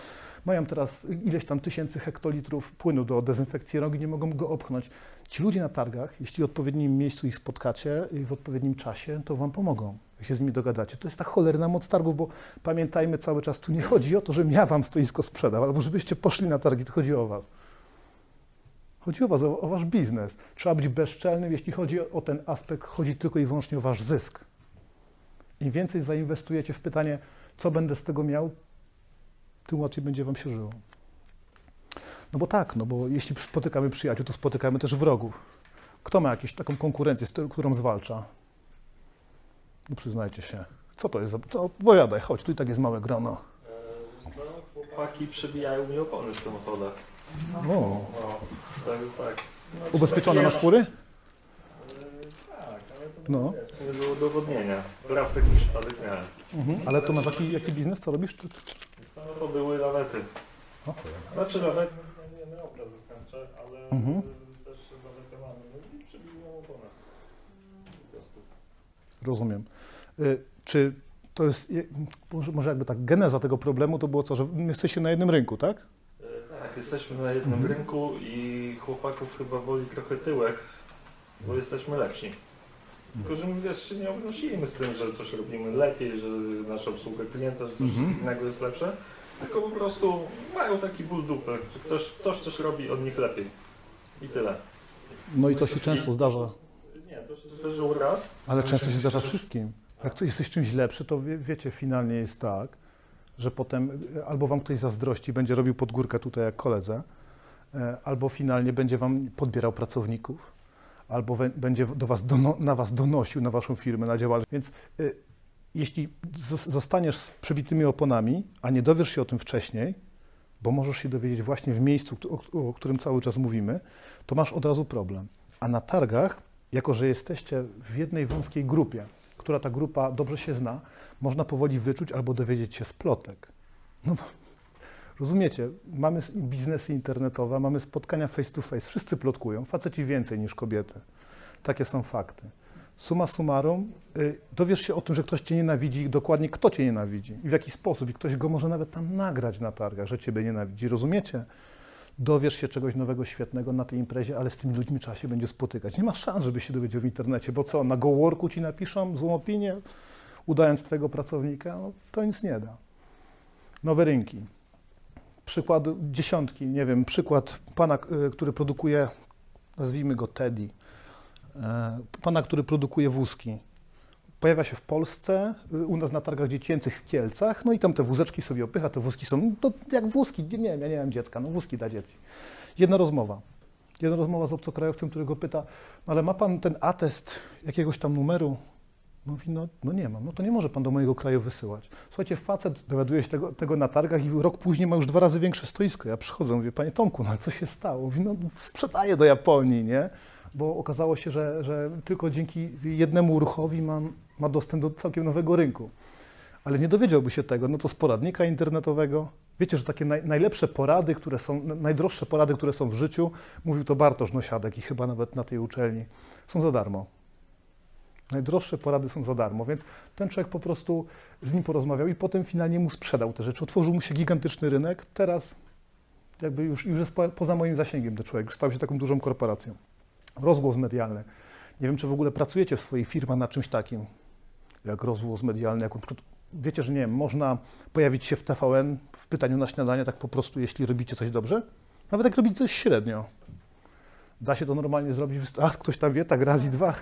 S1: mają teraz ileś tam tysięcy hektolitrów płynu do dezynfekcji rąk nie mogą go opchnąć. Ci ludzie na targach, jeśli w odpowiednim miejscu ich spotkacie i w odpowiednim czasie, to wam pomogą, jak się z nimi dogadacie. To jest ta cholerna moc targów, bo pamiętajmy cały czas, tu nie chodzi o to, żebym ja wam stoisko sprzedał, albo żebyście poszli na targi, to chodzi o was. Chodzi o was, o, o wasz biznes. Trzeba być bezczelnym, jeśli chodzi o, o ten aspekt, chodzi tylko i wyłącznie o wasz zysk. Im więcej zainwestujecie w pytanie, co będę z tego miał, tym łatwiej będzie wam się żyło. No bo tak, no bo jeśli spotykamy przyjaciół, to spotykamy też wrogów. Kto ma jakąś taką konkurencję, z którą- zwalcza? No przyznajcie się. Co to jest za... To opowiadaj, chodź, tu i tak jest małe grono.
S7: No, chłopaki przebijają mi opony w samochodach.
S1: O,
S7: No, tak, tak. No,
S1: ubezpieczone masz fury?
S7: Ale to
S1: No.
S7: do udowodnienia. Raz taki przypadek miałem.
S1: Mhm. Ale to masz jaki, jaki biznes, co robisz?
S7: No, to były lawety. Znaczy nawet nie, nie na obraz zastępcze, ale
S1: Mhm.
S7: też. No i przebiłem oponę. Po prostu.
S1: Rozumiem. Y, Czy to jest, je- może, jakby tak, geneza tego problemu to było co, że my jesteście na jednym rynku, tak?
S7: Tak, jesteśmy na jednym
S1: Mhm.
S7: rynku i chłopaków chyba woli trochę tyłek, bo jesteśmy lepsi. Tylko, że my wiesz, się nie obnosimy z tym, że coś robimy lepiej, że nasza obsługa klienta, że coś
S1: Mhm.
S7: innego jest lepsze. Tylko po prostu mają taki ból dupy, że ktoś, ktoś coś robi od nich lepiej. I tyle.
S1: No i to się często zdarza,
S7: Nie, to się zdarzyło raz.
S1: ale często się zdarza wszystkim. Jak to jesteś czymś lepszy, to wie, wiecie, finalnie jest tak, że potem albo wam ktoś zazdrości, będzie robił podgórkę tutaj jak koledze, e, albo finalnie będzie wam podbierał pracowników, albo we, będzie do was dono, na was donosił, na waszą firmę, na działalność. Więc y, jeśli zos- zostaniesz z przebitymi oponami, a nie dowiesz się o tym wcześniej, bo możesz się dowiedzieć właśnie w miejscu, o, którym cały czas mówimy, to masz od razu problem. A na targach, jako że jesteście w jednej wąskiej grupie, która ta grupa dobrze się zna, można powoli wyczuć albo dowiedzieć się z plotek. No, rozumiecie, mamy biznesy internetowe, mamy spotkania face to face, wszyscy plotkują, faceci więcej niż kobiety. Takie są fakty. Suma summarum, y, dowiesz się o tym, że ktoś cię nienawidzi dokładnie kto cię nienawidzi i w jaki sposób i ktoś go może nawet tam nagrać na targach, że ciebie nienawidzi, rozumiecie? Dowiesz się czegoś nowego, świetnego na tej imprezie, ale z tymi ludźmi trzeba się będzie spotykać. Nie ma szans, żeby się dowiedział w internecie, bo co, na GoWorku ci napiszą złą opinię, udając twojego pracownika? No, to nic nie da. Nowe rynki. Przykład dziesiątki, nie wiem, przykład pana, y, który produkuje, nazwijmy go Teddy, pana, który produkuje wózki. Pojawia się w Polsce, y, u nas na targach dziecięcych w Kielcach, no i tam te wózeczki sobie opycha, te wózki są, no, jak wózki, nie wiem, ja nie mam dziecka, no wózki dla dzieci. Jedna rozmowa. Jedna rozmowa z obcokrajowcem, który go pyta, "No ale ma pan ten atest jakiegoś tam numeru? Mówi, no, no nie mam, no to nie może pan do mojego kraju wysyłać. Słuchajcie, facet dowiaduje się tego, tego na targach i rok później ma już dwa razy większe stoisko. Ja przychodzę, mówię, panie Tomku, no co się stało? Mówi, no sprzedaję do Japonii, nie? Bo okazało się, że, że tylko dzięki jednemu ruchowi mam, ma dostęp do całkiem nowego rynku. Ale nie dowiedziałby się tego, no to z poradnika internetowego. Wiecie, że takie naj, najlepsze porady, które są, najdroższe porady, które są w życiu, mówił to Bartosz Nosiadek i chyba nawet na tej uczelni, są za darmo. Najdroższe porady są za darmo, więc ten człowiek po prostu z nim porozmawiał i potem finalnie mu sprzedał te rzeczy. Otworzył mu się gigantyczny rynek. Teraz jakby już, już jest po, poza moim zasięgiem ten człowiek. Stał się taką dużą korporacją. Rozgłos medialny. Nie wiem, czy w ogóle pracujecie w swojej firmie nad czymś takim, jak rozgłos medialny. Jak, na wiecie, że nie wiem, można pojawić się w TVN w pytaniu na śniadanie tak po prostu, jeśli robicie coś dobrze? Nawet jak robicie coś średnio. Da się to normalnie zrobić, a ktoś tam wie, tak raz i dwa.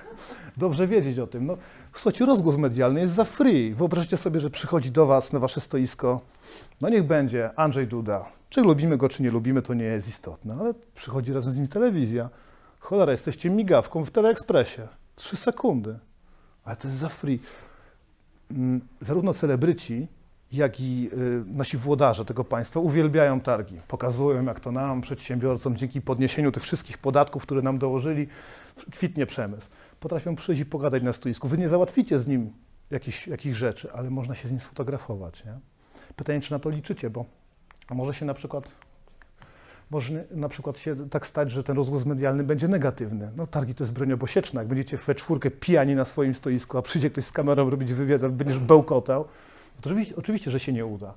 S1: Dobrze wiedzieć o tym. No, słuchajcie, rozgłos medialny jest za free. Wyobraźcie sobie, że przychodzi do Was na Wasze stoisko, no niech będzie Andrzej Duda, Czy lubimy go, czy nie lubimy, to nie jest istotne, ale przychodzi razem z nim telewizja. Cholera, jesteście migawką w Teleekspresie. Trzy sekundy. Ale to jest za free. Mm, Zarówno celebryci, jak i y, nasi włodarze tego państwa uwielbiają targi. Pokazują, jak to nam, przedsiębiorcom, dzięki podniesieniu tych wszystkich podatków, które nam dołożyli, kwitnie przemysł. Potrafią przyjść i pogadać na stoisku. Wy nie załatwicie z nim jakichś, jakichś rzeczy, ale można się z nim sfotografować. Nie? Pytanie, czy na to liczycie, bo może się na przykład może na przykład się tak stać, że ten rozgłos medialny będzie negatywny. No targi to jest broń obosieczna. Jak będziecie we czwórkę pijani na swoim stoisku, a przyjdzie ktoś z kamerą robić wywiad, będziesz bełkotał, to oczywiście, oczywiście, że się nie uda.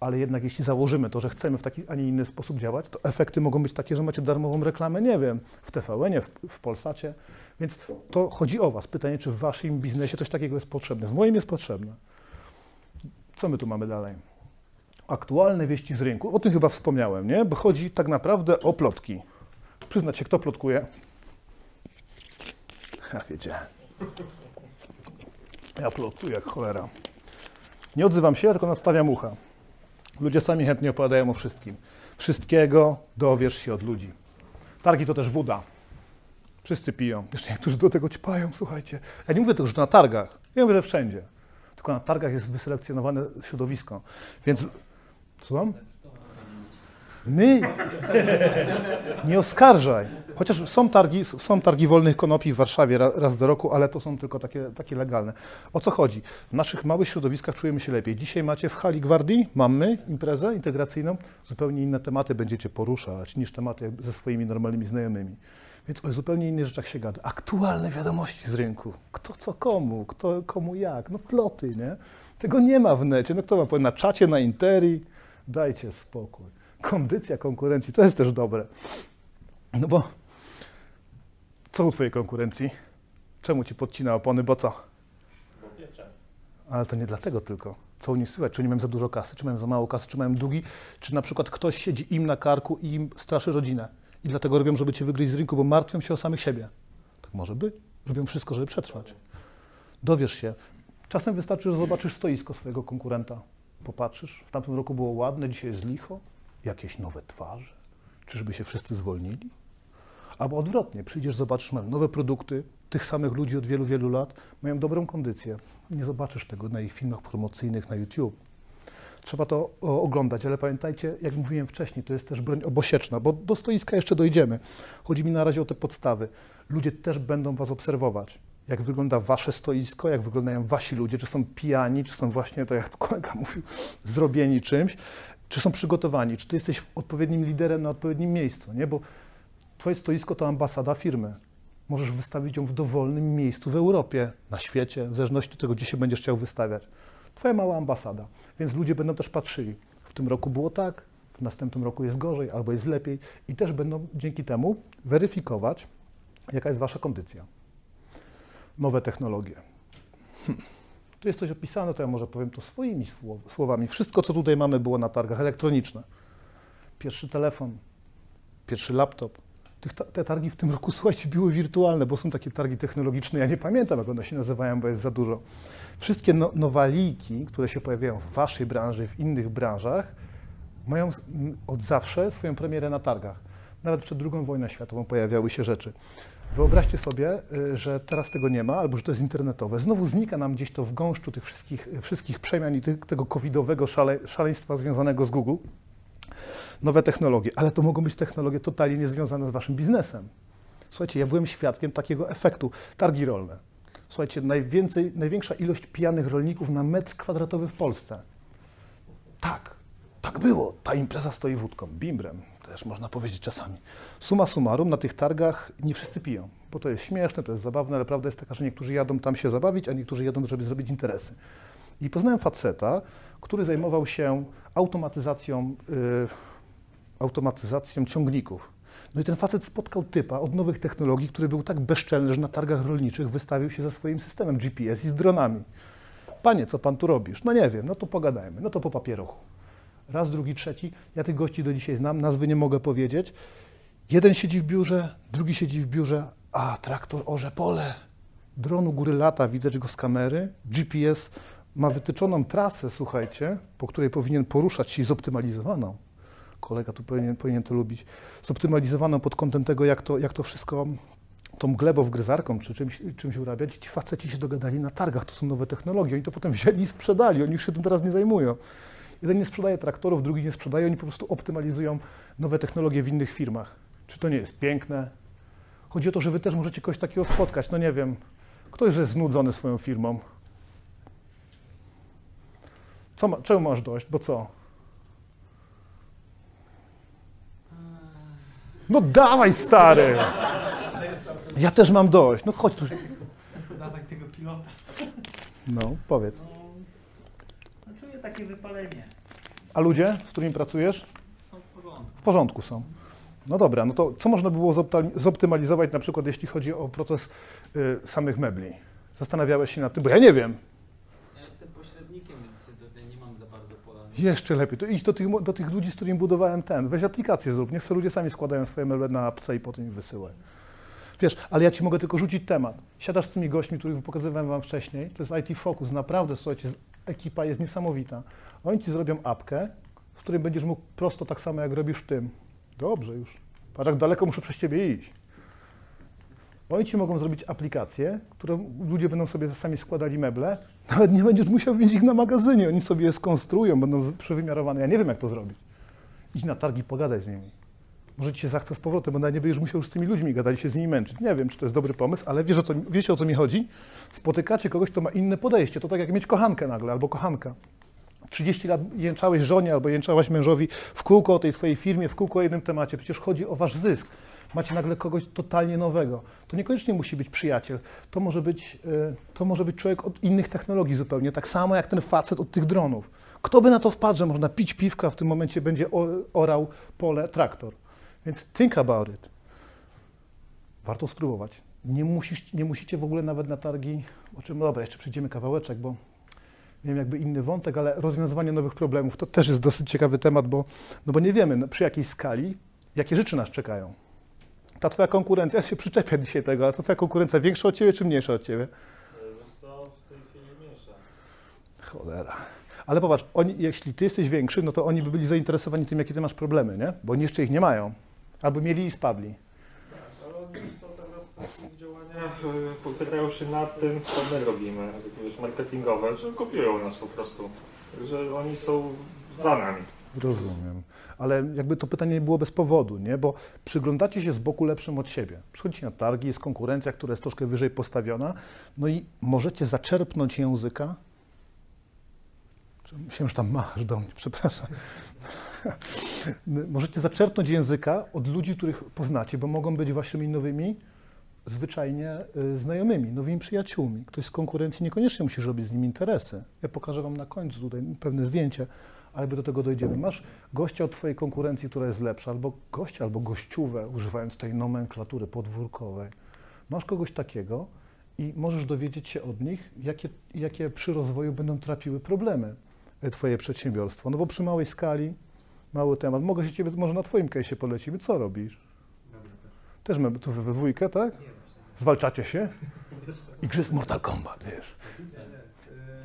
S1: Ale jednak jeśli założymy to, że chcemy w taki, a nie inny sposób działać, to efekty mogą być takie, że macie darmową reklamę, nie wiem, w TVN-ie, w, w Polsacie. Więc to chodzi o Was. Pytanie, czy w Waszym biznesie coś takiego jest potrzebne. W moim jest potrzebne. Co my tu mamy dalej? Aktualne wieści z rynku. O tym chyba wspomniałem, nie? Bo chodzi tak naprawdę o plotki. Przyznać się, kto plotkuje? Ja wiecie. Ja plotkuję jak cholera. Nie odzywam się, tylko nadstawiam ucha. Ludzie sami chętnie opowiadają o wszystkim. Wszystkiego dowiesz się od ludzi. Targi to też woda. Wszyscy piją. Jeszcze niektórzy do tego ćpają, słuchajcie. Ja nie mówię tylko, że na targach. Ja mówię, że wszędzie. Tylko na targach jest wyselekcjonowane środowisko. Więc Słucham? My? Nie oskarżaj. Chociaż są targi, są targi wolnych konopi w Warszawie ra- raz do roku, ale to są tylko takie, takie legalne. O co chodzi? W naszych małych środowiskach czujemy się lepiej. Dzisiaj macie w hali Gwardii, mamy imprezę integracyjną, zupełnie inne tematy będziecie poruszać niż tematy ze swoimi normalnymi znajomymi. Więc o zupełnie innych rzeczach się gada. Aktualne wiadomości z rynku. Kto co komu, kto komu jak. No ploty, nie? Tego nie ma w necie. No kto wam powie na czacie, na interi? Dajcie spokój. Kondycja konkurencji to jest też dobre. No bo co u twojej konkurencji? Czemu ci podcina opony, bo co?
S7: Bo.
S1: Ale to nie dlatego tylko. Co u nich słychać? Czy oni mają za dużo kasy, czy mają za mało kasy, czy mają długi, czy na przykład ktoś siedzi im na karku i im straszy rodzinę. I dlatego robią, żeby cię wygryźć z rynku, bo martwią się o samych siebie. Tak może być. Robią wszystko, żeby przetrwać. Dowiesz się. Czasem wystarczy, że zobaczysz stoisko swojego konkurenta. Popatrzysz, w tamtym roku było ładne, dzisiaj jest licho. Jakieś nowe twarze. Czyżby się wszyscy zwolnili? Albo odwrotnie, przyjdziesz, zobaczysz, mają nowe produkty, tych samych ludzi od wielu, wielu lat, mają dobrą kondycję. Nie zobaczysz tego na ich filmach promocyjnych na YouTube. Trzeba to o, oglądać, ale pamiętajcie, jak mówiłem wcześniej, to jest też broń obosieczna, bo do stoiska jeszcze dojdziemy. Chodzi mi na razie o te podstawy. Ludzie też będą Was obserwować. Jak wygląda Wasze stoisko, jak wyglądają Wasi ludzie, czy są pijani, czy są właśnie, tak jak kolega mówił, zrobieni czymś, czy są przygotowani, czy Ty jesteś odpowiednim liderem na odpowiednim miejscu, nie? Bo Twoje stoisko to ambasada firmy. Możesz wystawić ją w dowolnym miejscu w Europie, na świecie, w zależności od tego, gdzie się będziesz chciał wystawiać. Twoja mała ambasada. Więc ludzie będą też patrzyli. W tym roku było tak, w następnym roku jest gorzej albo jest lepiej i też będą dzięki temu weryfikować, jaka jest Wasza kondycja. Nowe technologie. Hm. Tu jest coś opisane, to ja może powiem to swoimi słow- słowami. Wszystko, co tutaj mamy, było na targach elektroniczne. Pierwszy telefon, pierwszy laptop. Te targi w tym roku, słuchajcie, były wirtualne, bo są takie targi technologiczne. Ja nie pamiętam, jak one się nazywają, bo jest za dużo. Wszystkie no, nowaliki, które się pojawiają w waszej branży, w innych branżach, mają od zawsze swoją premierę na targach. Nawet przed II wojną światową pojawiały się rzeczy. Wyobraźcie sobie, y, że teraz tego nie ma, albo że to jest internetowe. Znowu znika nam gdzieś to w gąszczu tych wszystkich, wszystkich przemian i tych, tego covidowego szale, szaleństwa związanego z Google. Nowe technologie, ale to mogą być technologie totalnie niezwiązane z waszym biznesem. Słuchajcie, ja byłem świadkiem takiego efektu. Targi rolne. Słuchajcie, najwięcej, największa ilość pijanych rolników na metr kwadratowy w Polsce. Tak, tak było. Ta impreza stoi wódką, bimbrem, też można powiedzieć czasami. Suma summarum, na tych targach nie wszyscy piją, bo to jest śmieszne, to jest zabawne, ale prawda jest taka, że niektórzy jadą tam się zabawić, a niektórzy jadą, żeby zrobić interesy. I poznałem faceta, który zajmował się automatyzacją, y, automatyzacją ciągników. No i ten facet spotkał typa od nowych technologii, który był tak bezczelny, że na targach rolniczych wystawił się ze swoim systemem GPS i z dronami. Panie, co pan tu robisz? No nie wiem, no to pogadajmy, no to po papierochu. Raz, drugi, trzeci. Ja tych gości do dzisiaj znam, nazwy nie mogę powiedzieć. Jeden siedzi w biurze, drugi siedzi w biurze, a traktor orze pole. Dron u góry lata, widać go z kamery. GPS ma wytyczoną trasę, słuchajcie, po której powinien poruszać się zoptymalizowaną. kolega tu powinien, powinien to lubić, zoptymalizowaną pod kątem tego, jak to, jak to wszystko tą glebą wgryzarką czy czymś, czymś urabiać. Ci faceci się dogadali na targach, to są nowe technologie, oni to potem wzięli i sprzedali, oni już się tym teraz nie zajmują. Jeden nie sprzedaje traktorów, drugi nie sprzedaje, oni po prostu optymalizują nowe technologie w innych firmach. Czy to nie jest piękne? Chodzi o to, że wy też możecie kogoś takiego spotkać, no nie wiem, ktoś, jest znudzony swoją firmą. Co ma, czemu masz dość, bo co? No dawaj, stary! Ja też mam dość. No chodź tu.
S6: Dodatek tego pilota.
S1: No, powiedz.
S6: Takie wypalenie.
S1: A ludzie, z którymi pracujesz?
S6: Są w porządku.
S1: W porządku są. No dobra, no to co można by było zoptymalizować na przykład jeśli chodzi o proces y, samych mebli? Zastanawiałeś się nad tym, bo ja nie wiem.
S8: Ja jestem pośrednikiem, więc tutaj nie mam za bardzo pola.
S1: Jeszcze lepiej, to idź do tych, do tych ludzi, z którymi budowałem ten. Weź aplikację zrób, niech sobie ludzie sami składają swoje meble na apce i potem im wysyłaj. Wiesz, ale ja ci mogę tylko rzucić temat. Siadasz z tymi gośćmi, których pokazywałem wam wcześniej, to jest IT Focus, naprawdę, słuchajcie, ekipa jest niesamowita. Oni ci zrobią apkę, w której będziesz mógł prosto tak samo, jak robisz tym. Dobrze już. Patrz, jak daleko muszę przez ciebie iść. Oni ci mogą zrobić aplikację, którą ludzie będą sobie sami składali meble. Nawet nie będziesz musiał mieć ich na magazynie. Oni sobie je skonstruują, będą przewymiarowane. Ja nie wiem, jak to zrobić. Idź na targi, pogadaj z nimi. Może ci się zachce z powrotem, bo nawet nie będziesz musiał już z tymi ludźmi gadać, się z nimi męczyć. Nie wiem, czy to jest dobry pomysł, ale wiesz, o co, wiecie, o co mi chodzi? Spotykacie kogoś, kto ma inne podejście. To tak jak mieć kochankę nagle albo kochanka. 30 lat jęczałeś żonie albo jęczałaś mężowi w kółko o tej swojej firmie, w kółko o jednym temacie. Przecież chodzi o wasz zysk. Macie nagle kogoś totalnie nowego. To niekoniecznie musi być przyjaciel. To może być, y, to może być człowiek od innych technologii zupełnie. Tak samo jak ten facet od tych dronów. Kto by na to wpadł, że można pić piwka, w tym momencie będzie orał pole traktor. Więc think about it. Warto spróbować. Nie, musisz, nie musicie w ogóle nawet na targi, o czym, dobra, jeszcze przejdziemy kawałeczek, bo miałem jakby inny wątek, ale rozwiązywanie nowych problemów to też jest dosyć ciekawy temat, bo, no bo nie wiemy no, przy jakiej skali, jakie rzeczy nas czekają. Ta twoja konkurencja, ja się przyczepia dzisiaj tego, a ta twoja konkurencja większa od ciebie czy mniejsza od ciebie? Cholera. Ale popatrz, oni, jeśli ty jesteś większy, no to oni by byli zainteresowani tym, jakie ty masz problemy, nie? Bo oni jeszcze ich nie mają. Albo mieli i spadli.
S7: Tak, ale są teraz w ich działaniach, e, pochylają się nad tym, co my robimy, jakieś marketingowe, że kopiują nas po prostu. Że oni są za nami.
S1: Rozumiem. Ale jakby to pytanie nie było bez powodu, nie? Bo przyglądacie się z boku lepszym od siebie. Przychodzicie na targi, jest konkurencja, która jest troszkę wyżej postawiona, no i możecie zaczerpnąć języka. Czy- Myślałem, że tam masz do mnie, przepraszam. możecie zaczerpnąć języka od ludzi, których poznacie, bo mogą być waszymi nowymi, zwyczajnie y, znajomymi, nowymi przyjaciółmi. Ktoś z konkurencji niekoniecznie musi robić z nim interesy. Ja pokażę wam na końcu tutaj pewne zdjęcie, ale do tego dojdziemy. Masz gościa od twojej konkurencji, która jest lepsza, albo gościa, albo gościówę, używając tej nomenklatury podwórkowej. Masz kogoś takiego i możesz dowiedzieć się od nich, jakie, jakie przy rozwoju będą trapiły problemy e, twoje przedsiębiorstwo. No bo przy małej skali, mały temat, mogę się ciebie, może na twoim case'ie polecimy. Co robisz?
S6: Też.
S1: Też my tu we dwójkę, tak? Zwalczacie się? I gry z Mortal Kombat, wiesz.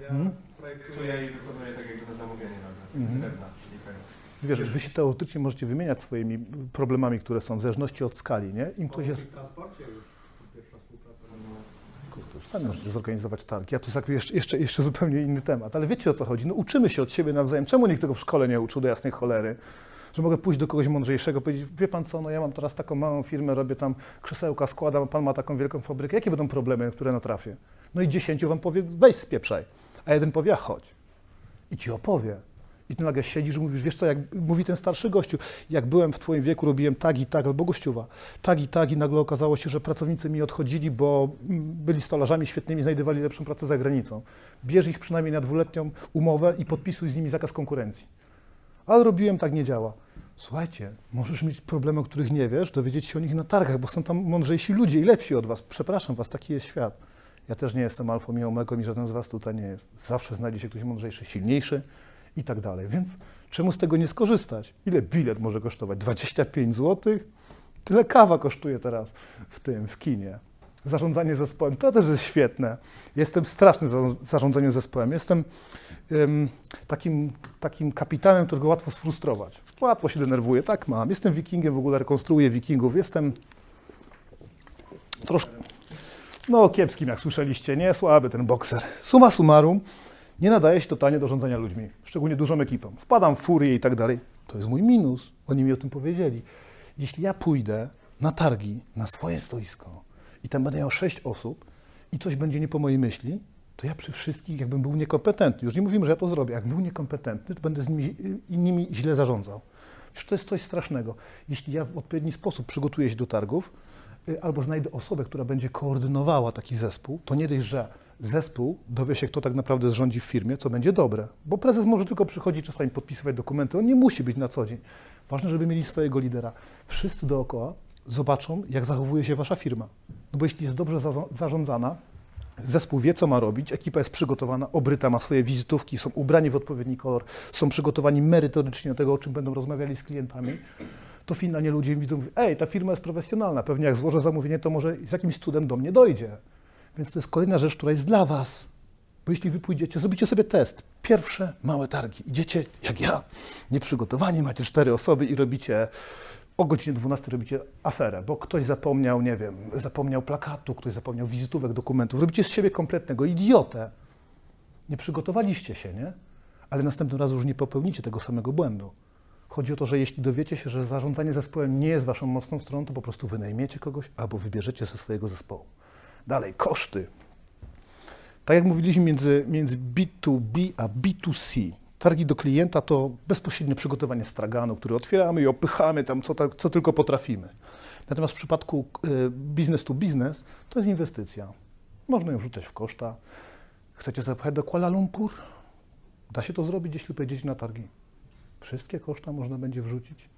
S4: Ja
S1: Mhm.
S4: projektuję i wykonuję tak jakby na zamówienie nagle. Externa, znikają.
S1: Wiesz, wy się teoretycznie możecie wymieniać swoimi problemami, które są w zależności od skali, nie? Im ktoś jest...
S6: W transporcie już pierwsza współpraca.
S1: Kurde, już sami możecie zorganizować targi. Ja jakby jeszcze, jeszcze, zupełnie inny temat. Ale wiecie o co chodzi? No uczymy się od siebie nawzajem. Czemu nikt tego w szkole nie uczył do jasnej cholery? Że mogę pójść do kogoś mądrzejszego, powiedzieć, wie pan co, no ja mam teraz taką małą firmę, robię tam krzesełka, składam, pan ma taką wielką fabrykę. Jakie będą problemy, które natrafię? No i dziesięciu wam powie, weź spieprzaj. A jeden powie, a chodź. I ci opowie. I ty nagle siedzisz i mówisz, wiesz co, jak mówi ten starszy gościu, jak byłem w twoim wieku, robiłem tak i tak, albo gościuwa, tak i tak i nagle okazało się, że pracownicy mi odchodzili, bo byli stolarzami świetnymi, znajdowali lepszą pracę za granicą. Bierz ich przynajmniej na dwuletnią umowę i podpisuj z nimi zakaz konkurencji. Ale robiłem, tak nie działa. Słuchajcie, możesz mieć problemy, o których nie wiesz, dowiedzieć się o nich na targach, bo są tam mądrzejsi ludzie i lepsi od was. Przepraszam was, taki jest świat. Ja też nie jestem alfą i omegą i żaden z was tutaj nie jest. Zawsze znajdzie się ktoś mądrzejszy, silniejszy i tak dalej. Więc czemu z tego nie skorzystać? Ile bilet może kosztować? 25 zł? Tyle kawa kosztuje teraz w tym, w kinie. Zarządzanie zespołem, to też jest świetne. Jestem straszny w za- zarządzaniu zespołem. Jestem em, takim, takim kapitanem, którego łatwo sfrustrować. Łatwo się denerwuję, tak mam. Jestem wikingiem, w ogóle rekonstruuję wikingów. Jestem troszkę, no kiepskim, jak słyszeliście, nie? Słaby ten bokser. Suma summarum, nie nadaje się totalnie do rządzenia ludźmi, szczególnie dużą ekipą. Wpadam w furię i tak dalej. To jest mój minus. Oni mi o tym powiedzieli. Jeśli ja pójdę na targi, na swoje stoisko i tam będę miał sześć osób i coś będzie nie po mojej myśli, to ja przy wszystkich jakbym był niekompetentny. Już nie mówimy, że ja to zrobię. Jak był niekompetentny, to będę z nimi, innymi źle zarządzał. Przecież to jest coś strasznego. Jeśli ja w odpowiedni sposób przygotuję się do targów, y, albo znajdę osobę, która będzie koordynowała taki zespół, to nie dość, że zespół dowie się, kto tak naprawdę rządzi w firmie, co będzie dobre. Bo prezes może tylko przychodzić czasami podpisywać dokumenty, on nie musi być na co dzień. Ważne, żeby mieli swojego lidera. Wszyscy dookoła zobaczą, jak zachowuje się wasza firma. No bo jeśli jest dobrze za- zarządzana, Zespół wie, co ma robić, ekipa jest przygotowana, obryta, ma swoje wizytówki, są ubrani w odpowiedni kolor, są przygotowani merytorycznie do tego, o czym będą rozmawiali z klientami, to finalnie ludzie widzą, ej, ta firma jest profesjonalna, pewnie jak złożę zamówienie, to może z jakimś cudem do mnie dojdzie. Więc to jest kolejna rzecz, która jest dla Was. Bo jeśli wy pójdziecie, zrobicie sobie test, pierwsze małe targi, idziecie jak ja, nieprzygotowani, macie cztery osoby i robicie o godzinie 12 robicie aferę, bo ktoś zapomniał, nie wiem, zapomniał plakatu, ktoś zapomniał wizytówek, dokumentów. Robicie z siebie kompletnego idiotę. Nie przygotowaliście się, nie? Ale następnym razem już nie popełnicie tego samego błędu. Chodzi o to, że jeśli dowiecie się, że zarządzanie zespołem nie jest waszą mocną stroną, to po prostu wynajmiecie kogoś albo wybierzecie ze swojego zespołu. Dalej, koszty. Tak jak mówiliśmy między, między B2B a B2C, targi do klienta to bezpośrednie przygotowanie straganu, który otwieramy i opychamy tam, co, tak, co tylko potrafimy. Natomiast w przypadku y, business to business to jest inwestycja. Można ją wrzucać w koszta. Chcecie zapychać do Kuala Lumpur? Da się to zrobić, jeśli pojedziecie na targi. Wszystkie koszta można będzie wrzucić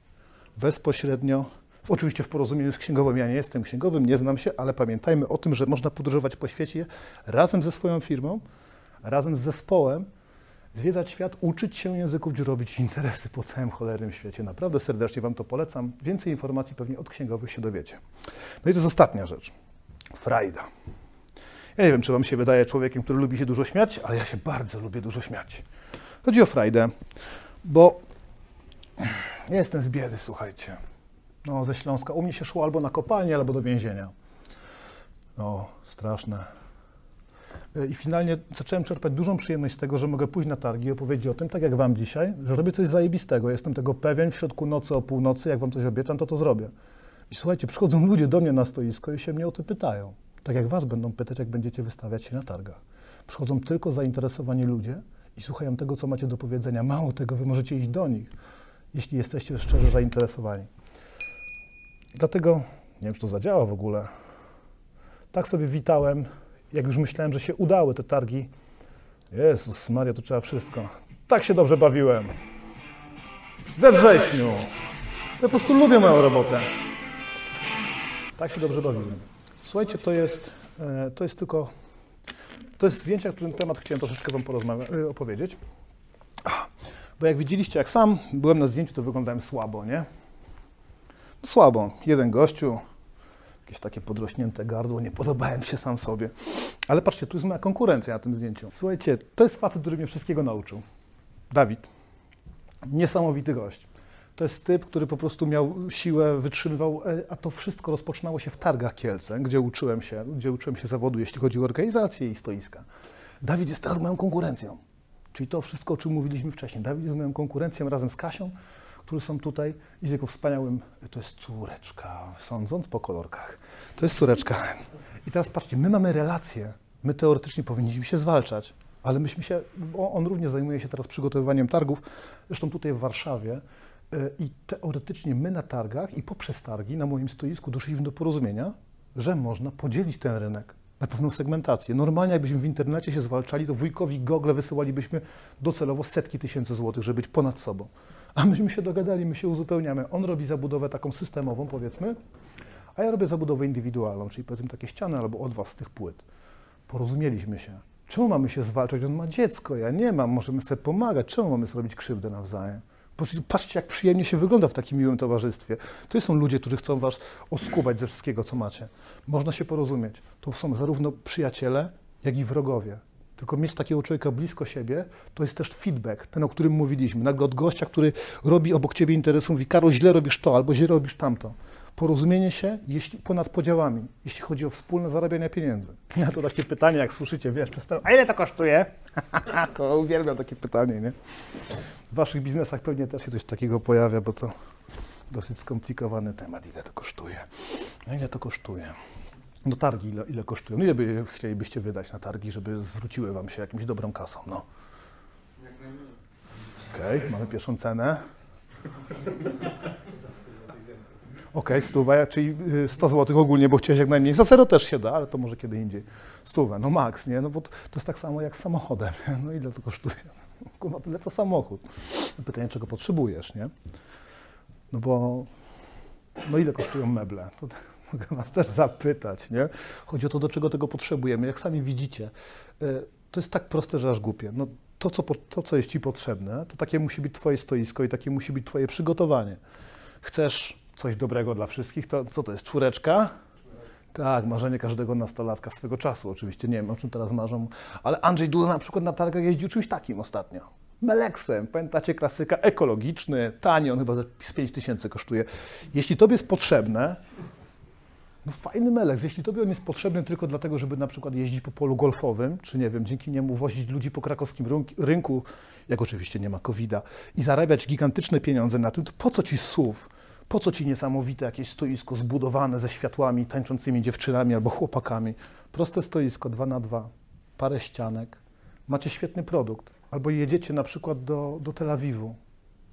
S1: bezpośrednio. Oczywiście w porozumieniu z księgowym. Ja nie jestem księgowym, nie znam się, ale pamiętajmy o tym, że można podróżować po świecie razem ze swoją firmą, razem z zespołem, zwiedzać świat, uczyć się języków, robić interesy po całym cholernym świecie. Naprawdę serdecznie Wam to polecam. Więcej informacji pewnie od księgowych się dowiecie. No i to jest ostatnia rzecz. Frajda. Ja nie wiem, czy Wam się wydaje człowiekiem, który lubi się dużo śmiać, ale ja się bardzo lubię dużo śmiać. Chodzi o frajdę, bo ja jestem z biedy, słuchajcie. No, ze Śląska. U mnie się szło albo na kopalnię, albo do więzienia. No, straszne. I finalnie zacząłem czerpać dużą przyjemność z tego, że mogę pójść na targi i opowiedzieć o tym, tak jak Wam dzisiaj, że robię coś zajebistego. Jestem tego pewien w środku nocy o północy, jak Wam coś obiecam, to to zrobię. I słuchajcie, przychodzą ludzie do mnie na stoisko i się mnie o to pytają. Tak jak Was będą pytać, jak będziecie wystawiać się na targach. Przychodzą tylko zainteresowani ludzie i słuchają tego, co macie do powiedzenia. Mało tego, Wy możecie iść do nich, jeśli jesteście szczerze zainteresowani. Dlatego, nie wiem, czy to zadziała w ogóle, tak sobie witałem jak już myślałem, że się udały te targi, Jezus Maria, to trzeba wszystko. Tak się dobrze bawiłem. We wrześniu. Ja po prostu lubię moją robotę. Tak się dobrze bawiłem. Słuchajcie, to jest, e, to jest tylko, to jest zdjęcie, na którym temat chciałem troszeczkę Wam porozmawiać, e, opowiedzieć. Bo jak widzieliście, jak sam byłem na zdjęciu, to wyglądałem słabo, nie? Słabo. Jeden gościu, jakieś takie podrośnięte gardło, nie podobałem się sam sobie. Ale patrzcie, tu jest moja konkurencja na tym zdjęciu. Słuchajcie, to jest facet, który mnie wszystkiego nauczył. Dawid. Niesamowity gość. To jest typ, który po prostu miał siłę, wytrzymywał, e, a to wszystko rozpoczynało się w Targach Kielce, gdzie uczyłem się, gdzie uczyłem się zawodu, jeśli chodzi o organizację i stoiska. Dawid jest teraz moją konkurencją. Czyli to wszystko, o czym mówiliśmy wcześniej. Dawid jest moją konkurencją razem z Kasią, którzy są tutaj i z jego wspaniałym, to jest córeczka, sądząc po kolorkach, to jest córeczka. I teraz patrzcie, my mamy relacje, my teoretycznie powinniśmy się zwalczać, ale myśmy się, on również zajmuje się teraz przygotowywaniem targów, zresztą tutaj w Warszawie y, i teoretycznie my na targach i poprzez targi na moim stoisku doszliśmy do porozumienia, że można podzielić ten rynek na pewną segmentację. Normalnie jakbyśmy w internecie się zwalczali, to wujkowi Google wysyłalibyśmy docelowo setki tysięcy złotych, żeby być ponad sobą. A myśmy się dogadali, my się uzupełniamy. On robi zabudowę taką systemową, powiedzmy, a ja robię zabudowę indywidualną, czyli powiedzmy takie ściany albo od was z tych płyt. Porozumieliśmy się. Czemu mamy się zwalczać? On ma dziecko, ja nie mam, możemy sobie pomagać. Czemu mamy sobie robić krzywdę nawzajem? Patrzcie, jak przyjemnie się wygląda w takim miłym towarzystwie. To są ludzie, którzy chcą was oskubać ze wszystkiego, co macie. Można się porozumieć. To są zarówno przyjaciele, jak i wrogowie. Tylko mieć takiego człowieka blisko siebie, to jest też feedback, ten, o którym mówiliśmy. Nagle od gościa, który robi obok ciebie interesy, mówi, Karol, źle robisz to, albo źle robisz tamto. Porozumienie się jeśli, ponad podziałami, jeśli chodzi o wspólne zarabianie pieniędzy. Ja to takie pytanie, jak słyszycie, wiesz, przez te, a ile to kosztuje? to uwielbiam takie pytanie, nie? W waszych biznesach pewnie też się coś takiego pojawia, bo to dosyć skomplikowany temat. Ile to kosztuje? No ile to kosztuje? No targi ile, ile kosztują? Ile by chcielibyście wydać na targi, żeby zwróciły wam się jakimś dobrą kasą? No. Okej, mamy pierwszą cenę. Okej, stówę, czyli y, 100 zł ogólnie, bo chciałeś jak najmniej. Za zero też się da, ale to może kiedy indziej. Stówę, no maks, nie? No bo to, jest tak samo jak z samochodem, nie? No ile to kosztuje? Kurwa, tyle co samochód. Pytanie, czego potrzebujesz, nie? No bo, no ile kosztują meble? Mogę was też zapytać, nie? Chodzi o to, do czego tego potrzebujemy. Jak sami widzicie, y, to jest tak proste, że aż głupie. No, to, co, to, co jest Ci potrzebne, to takie musi być Twoje stoisko i takie musi być Twoje przygotowanie. Chcesz coś dobrego dla wszystkich, to co to jest, czwóreczka? Tak, marzenie każdego nastolatka swego czasu. Oczywiście nie wiem, o czym teraz marzą, ale Andrzej Duda na przykład na targach jeździł czymś takim ostatnio. Meleksem, pamiętacie klasyka, ekologiczny, tani, on chyba z 5 tysięcy kosztuje. Jeśli Tobie jest potrzebne, no fajny meleks, jeśli Tobie on jest potrzebny tylko dlatego, żeby na przykład jeździć po polu golfowym, czy nie wiem, dzięki niemu wozić ludzi po krakowskim rynk- rynku, jak oczywiście nie ma COVID-a, i zarabiać gigantyczne pieniądze na tym, to po co Ci SUV? Po co Ci niesamowite jakieś stoisko zbudowane ze światłami, tańczącymi dziewczynami albo chłopakami? Proste stoisko, dwa na dwa, parę ścianek, macie świetny produkt. Albo jedziecie na przykład do, do Tel Awiwu,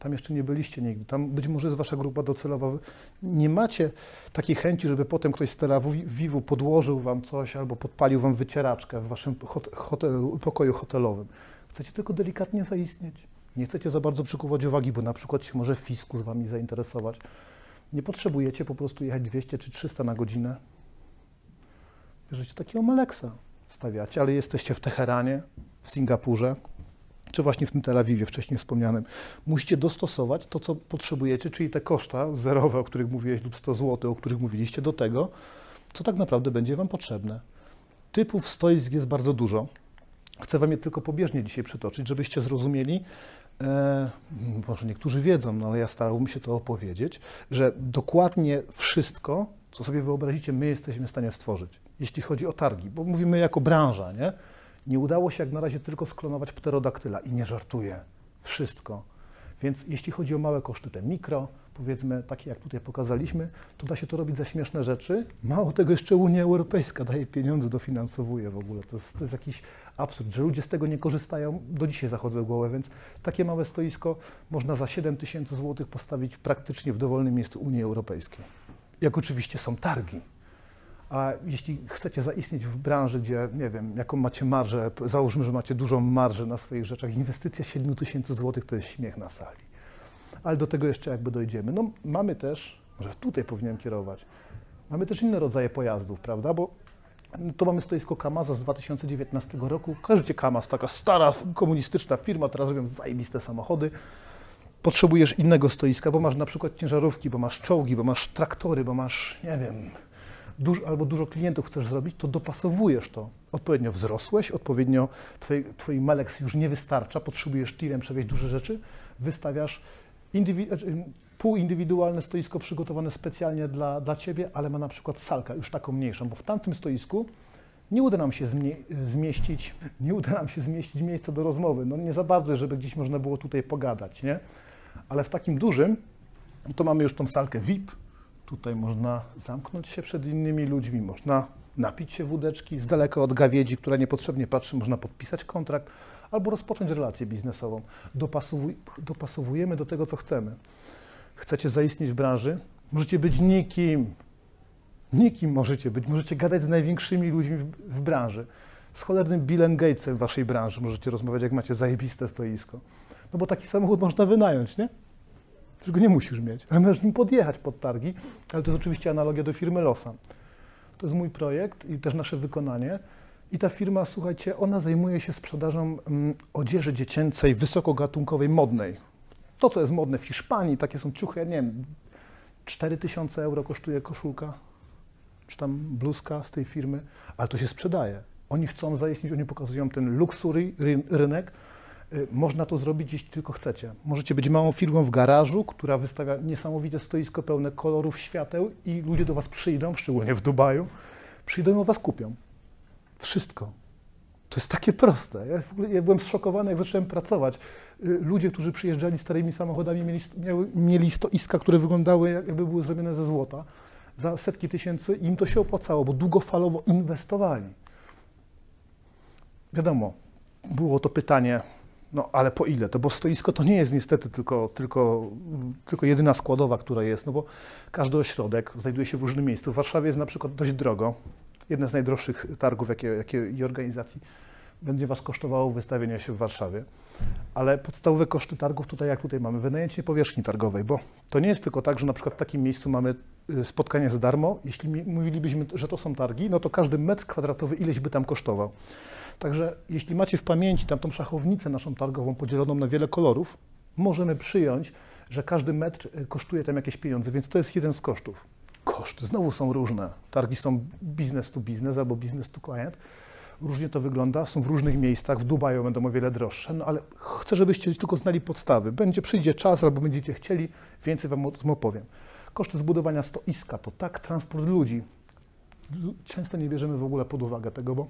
S1: tam jeszcze nie byliście nigdy. Tam być może jest wasza grupa docelowa. Nie macie takiej chęci, żeby potem ktoś z Tel podłożył wam coś albo podpalił wam wycieraczkę w waszym pokoju hotelowym. Chcecie tylko delikatnie zaistnieć. Nie chcecie za bardzo przykuwać uwagi, bo na przykład się może fiskus wami zainteresować. Nie potrzebujecie po prostu jechać 200 czy 300 na godzinę. Bierzecie takiego Meleksa, stawiacie, ale jesteście w Teheranie, w Singapurze, czy właśnie w tym Tel Awiwie wcześniej wspomnianym, musicie dostosować to, co potrzebujecie, czyli te koszta zerowe, o których mówiłeś, lub 100 zł, o których mówiliście, do tego, co tak naprawdę będzie Wam potrzebne. Typów stoisk jest bardzo dużo. Chcę Wam je tylko pobieżnie dzisiaj przytoczyć, żebyście zrozumieli, e, może niektórzy wiedzą, no ale ja starałbym się to opowiedzieć, że dokładnie wszystko, co sobie wyobrazicie, my jesteśmy w stanie stworzyć, jeśli chodzi o targi, bo mówimy jako branża, nie? Nie udało się jak na razie tylko sklonować pterodaktyla i nie żartuję. Wszystko. Więc jeśli chodzi o małe koszty, te mikro, powiedzmy takie jak tutaj pokazaliśmy, to da się to robić za śmieszne rzeczy. Mało tego, jeszcze Unia Europejska daje pieniądze, dofinansowuje w ogóle. To jest, to jest jakiś absurd, że ludzie z tego nie korzystają. Do dzisiaj zachodzę w głowę, więc takie małe stoisko można za 7 tysięcy złotych postawić praktycznie w dowolnym miejscu Unii Europejskiej. Jak oczywiście są targi. A jeśli chcecie zaistnieć w branży, gdzie, nie wiem, jaką macie marżę, załóżmy, że macie dużą marżę na swoich rzeczach, inwestycja 7 tysięcy złotych to jest śmiech na sali. Ale do tego jeszcze jakby dojdziemy. No mamy też, może tutaj powinienem kierować, mamy też inne rodzaje pojazdów, prawda, bo tu mamy stoisko Kamaza z 2019 roku. Kojarzycie Kamaz, taka stara komunistyczna firma, teraz robią zajebiste samochody. Potrzebujesz innego stoiska, bo masz na przykład ciężarówki, bo masz czołgi, bo masz traktory, bo masz, nie wiem, albo dużo klientów chcesz zrobić, to dopasowujesz to. Odpowiednio wzrosłeś, odpowiednio twój, twój Melex już nie wystarcza, potrzebujesz tirem przewieźć duże rzeczy, wystawiasz indywi- znaczy, półindywidualne stoisko przygotowane specjalnie dla, dla Ciebie, ale ma na przykład salkę, już taką mniejszą, bo w tamtym stoisku nie uda nam się zmie- zmieścić, nie uda nam się zmieścić miejsca do rozmowy. No nie za bardzo, żeby gdzieś można było tutaj pogadać, nie? Ale w takim dużym, to mamy już tą salkę VIP. Tutaj można zamknąć się przed innymi ludźmi, można napić się wódeczki z daleka od gawiedzi, która niepotrzebnie patrzy, można podpisać kontrakt albo rozpocząć relację biznesową. Dopasowuj, dopasowujemy do tego, co chcemy. Chcecie zaistnieć w branży? Możecie być nikim. Nikim możecie być. Możecie gadać z największymi ludźmi w, w branży. Z cholernym Billem Gatesem w waszej branży możecie rozmawiać, jak macie zajebiste stoisko. No bo taki samochód można wynająć, nie? Tylko nie musisz mieć, ale możesz nim podjechać pod targi, ale to jest oczywiście analogia do firmy Losa. To jest mój projekt i też nasze wykonanie. I ta firma, słuchajcie, ona zajmuje się sprzedażą mm, odzieży dziecięcej, wysokogatunkowej, modnej. To, co jest modne w Hiszpanii, takie są ciuchy, ja nie wiem, 4000 euro kosztuje koszulka, czy tam bluzka z tej firmy, ale to się sprzedaje. Oni chcą zaistnieć, oni pokazują ten luxury ry- rynek. Y, Można to zrobić, jeśli tylko chcecie. Możecie być małą firmą w garażu, która wystawia niesamowite stoisko pełne kolorów, świateł i ludzie do Was przyjdą, szczególnie w Dubaju, przyjdą i Was kupią. Wszystko. To jest takie proste. Ja, w ogóle, ja byłem zszokowany, jak zacząłem pracować. Y, Ludzie, którzy przyjeżdżali starymi samochodami, mieli, miały, mieli stoiska, które wyglądały jak- jakby były zrobione ze złota za setki tysięcy i im to się opłacało, bo długofalowo inwestowali. Wiadomo, było to pytanie, no ale po ile? To bo stoisko to nie jest niestety tylko, tylko, tylko jedyna składowa, która jest, no bo każdy ośrodek znajduje się w różnym miejscu. W Warszawie jest na przykład dość drogo. Jedne z najdroższych targów jakie, jakie, i organizacji będzie Was kosztowało wystawienie się w Warszawie. Ale podstawowe koszty targów tutaj, jak tutaj mamy, wynajęcie powierzchni targowej, bo to nie jest tylko tak, że na przykład w takim miejscu mamy y, spotkanie za darmo. Jeśli mówilibyśmy, że to są targi, no to każdy metr kwadratowy ileś by tam kosztował. Także jeśli macie w pamięci tamtą szachownicę naszą targową podzieloną na wiele kolorów, możemy przyjąć, że każdy metr y, kosztuje tam jakieś pieniądze, więc to jest jeden z kosztów. Koszty znowu są różne. Targi są business to business albo business to client. Różnie to wygląda, są w różnych miejscach, w Dubaju będą o wiele droższe, no ale chcę, żebyście tylko znali podstawy. Będzie, przyjdzie czas albo będziecie chcieli, więcej Wam o tym opowiem. Koszty zbudowania stoiska to tak, transport ludzi. Lu- Często nie bierzemy w ogóle pod uwagę tego, bo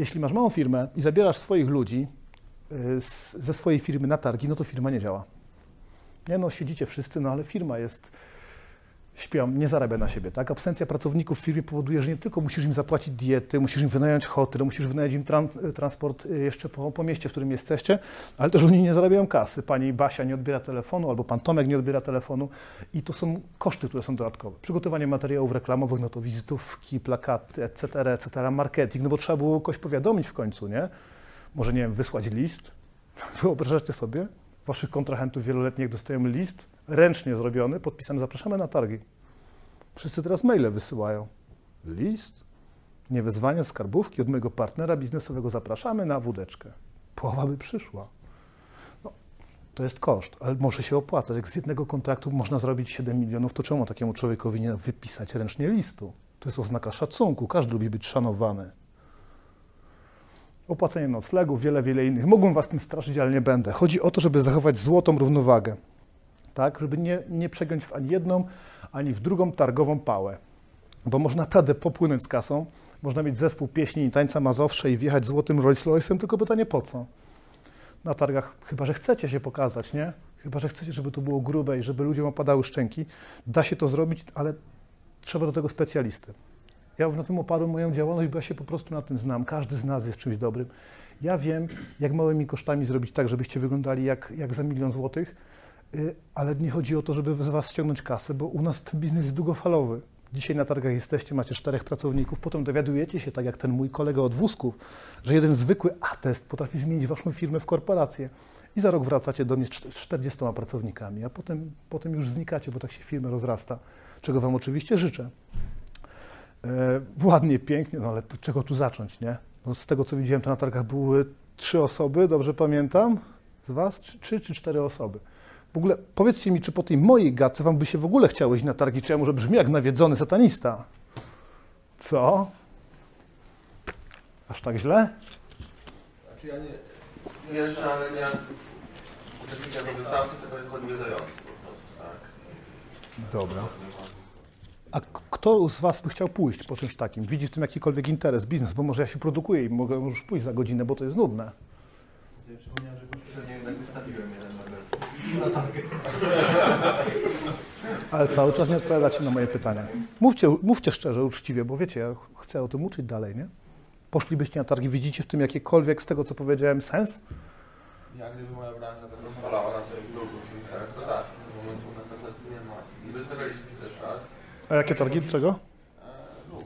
S1: jeśli masz małą firmę i zabierasz swoich ludzi y, z, ze swojej firmy na targi, no to firma nie działa. Nie no, siedzicie wszyscy, no ale firma jest, śpią, nie zarabia na siebie, tak? Absencja pracowników w firmie powoduje, że nie tylko musisz im zapłacić diety, musisz im wynająć hotel, musisz wynająć im tran- transport y, jeszcze po, po mieście, w którym jesteście, ale też oni nie zarabiają kasy. Pani Basia nie odbiera telefonu, albo pan Tomek nie odbiera telefonu i to są koszty, które są dodatkowe. Przygotowanie materiałów reklamowych, no to wizytówki, plakaty, etc., etc., marketing, no bo trzeba było kogoś powiadomić w końcu, nie? Może, nie wiem, wysłać list. Wyobrażacie sobie? Waszych kontrahentów wieloletnich dostają list, ręcznie zrobiony, podpisany, zapraszamy na targi. Wszyscy teraz maile wysyłają. List, niewezwanie z skarbówki od mojego partnera biznesowego, zapraszamy na wódeczkę. Połowa by przyszła. No, to jest koszt, ale może się opłacać. Jak z jednego kontraktu można zrobić 7 milionów, to czemu takiemu człowiekowi nie wypisać ręcznie listu? To jest oznaka szacunku, każdy lubi być szanowany. Opłacenie noclegu, wiele, wiele innych. Mogłem was tym straszyć, ale nie będę. Chodzi o to, żeby zachować złotą równowagę. Tak, żeby nie, nie przegiąć w ani jedną, ani w drugą targową pałę. Bo można naprawdę popłynąć z kasą, można mieć zespół pieśni i tańca Mazowsze i wjechać złotym Rolls Royce'em, tylko pytanie po co? Na targach, chyba że chcecie się pokazać, nie? Chyba że chcecie, żeby to było grube i żeby ludziom opadały szczęki. Da się to zrobić, ale trzeba do tego specjalisty. Ja na tym oparłem moją działalność, bo ja się po prostu na tym znam. Każdy z nas jest czymś dobrym. Ja wiem, jak małymi kosztami zrobić tak, żebyście wyglądali jak, jak za milion złotych, ale nie chodzi o to, żeby z Was ściągnąć kasę, bo u nas ten biznes jest długofalowy. Dzisiaj na targach jesteście, macie czterech pracowników, potem dowiadujecie się, tak jak ten mój kolega od wózków, że jeden zwykły atest potrafi zmienić Waszą firmę w korporację. I za rok wracacie do mnie z czt- z 40 pracownikami, a potem, potem już znikacie, bo tak się firma rozrasta, czego Wam oczywiście życzę. E, ładnie, pięknie, no ale to, czego tu zacząć, nie? No, z tego, co widziałem, to na targach były trzy osoby, dobrze pamiętam? Z Was? Trzy czy cztery osoby. W ogóle powiedzcie mi, czy po tej mojej gadce Wam by się w ogóle chciało iść na targi, czy ja może brzmi jak nawiedzony satanista? Co? Aż tak źle?
S4: Znaczy ja nie jeżdżę, ale nie uczestniczę jako wystawcy, tylko jako odwiedzający po prostu, tak.
S1: Dobra. A kto z Was by chciał pójść po czymś takim? Widzi w tym jakikolwiek interes, biznes? Bo może ja się produkuję i mogę już pójść za godzinę, bo to jest nudne.
S6: Sobie przypomniałem, że
S4: Pewnie jednak wystawiłem jeden nagle.
S1: Ale cały czas nie odpowiadacie na moje pytania. Mówcie, mówcie szczerze, uczciwie, bo wiecie, ja ch- chcę o tym uczyć dalej, nie? Poszlibyście na targi, widzicie w tym jakiekolwiek z tego, co powiedziałem, sens?
S4: Ja gdyby moja branża tak rozwalała na swoich miejscach, to tak. W tym momencie u nas akurat nie ma. I wystawialiśmy też raz.
S1: A jakie targi? Czego?
S4: No,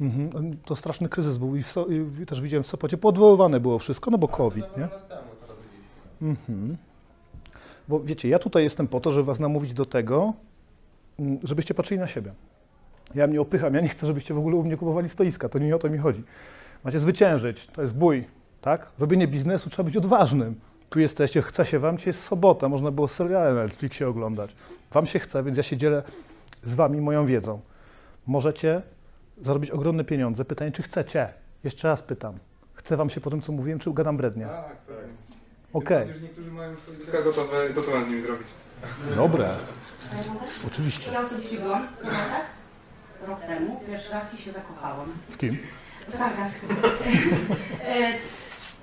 S4: Lublinie.
S1: Mhm. To straszny kryzys był i, w so, i też widziałem w Sopocie, poodwoływane było wszystko, no bo COVID, nie?
S4: nawet lat temu to robiliśmy.
S1: Mhm. Bo wiecie, ja tutaj jestem po to, żeby was namówić do tego, mm, żebyście patrzyli na siebie. Ja mnie opycham, ja nie chcę, żebyście w ogóle u mnie kupowali stoiska, to nie o to mi chodzi. Macie zwyciężyć, to jest bój, tak? Robienie biznesu trzeba być odważnym. Tu jesteście, chce się wam, dzisiaj jest sobota, można było seriale na Netflixie oglądać. Wam się chce, więc ja się dzielę z wami moją wiedzą. Możecie zarobić ogromne pieniądze. Pytanie, czy chcecie? Jeszcze raz pytam. Chcę wam się po tym, co mówiłem, czy ugadam brednie?
S9: Tak, tak.
S1: Okej,
S9: Już niektórzy mają dziecka gotowe, to co mam z nimi zrobić?
S1: dobre. Oczywiście.
S10: Ja osobiście byłam w Kanadach rok temu, pierwszy raz i się zakochałam.
S1: W kim?
S10: W targach. E,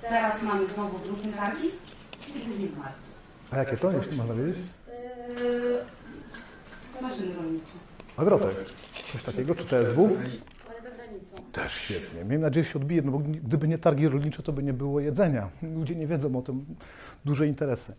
S10: Teraz mamy znowu w drugim targi i później w marcu.
S1: A jakie to, jeśli można wiedzieć?
S10: E, Maszyny rolnicze.
S1: Agrotek. Coś takiego, czy TSW? Też świetnie. Miejmy nadzieję, że się odbije, no bo gdyby nie targi rolnicze, to by nie było jedzenia. Ludzie nie wiedzą o tym. Duże interesy.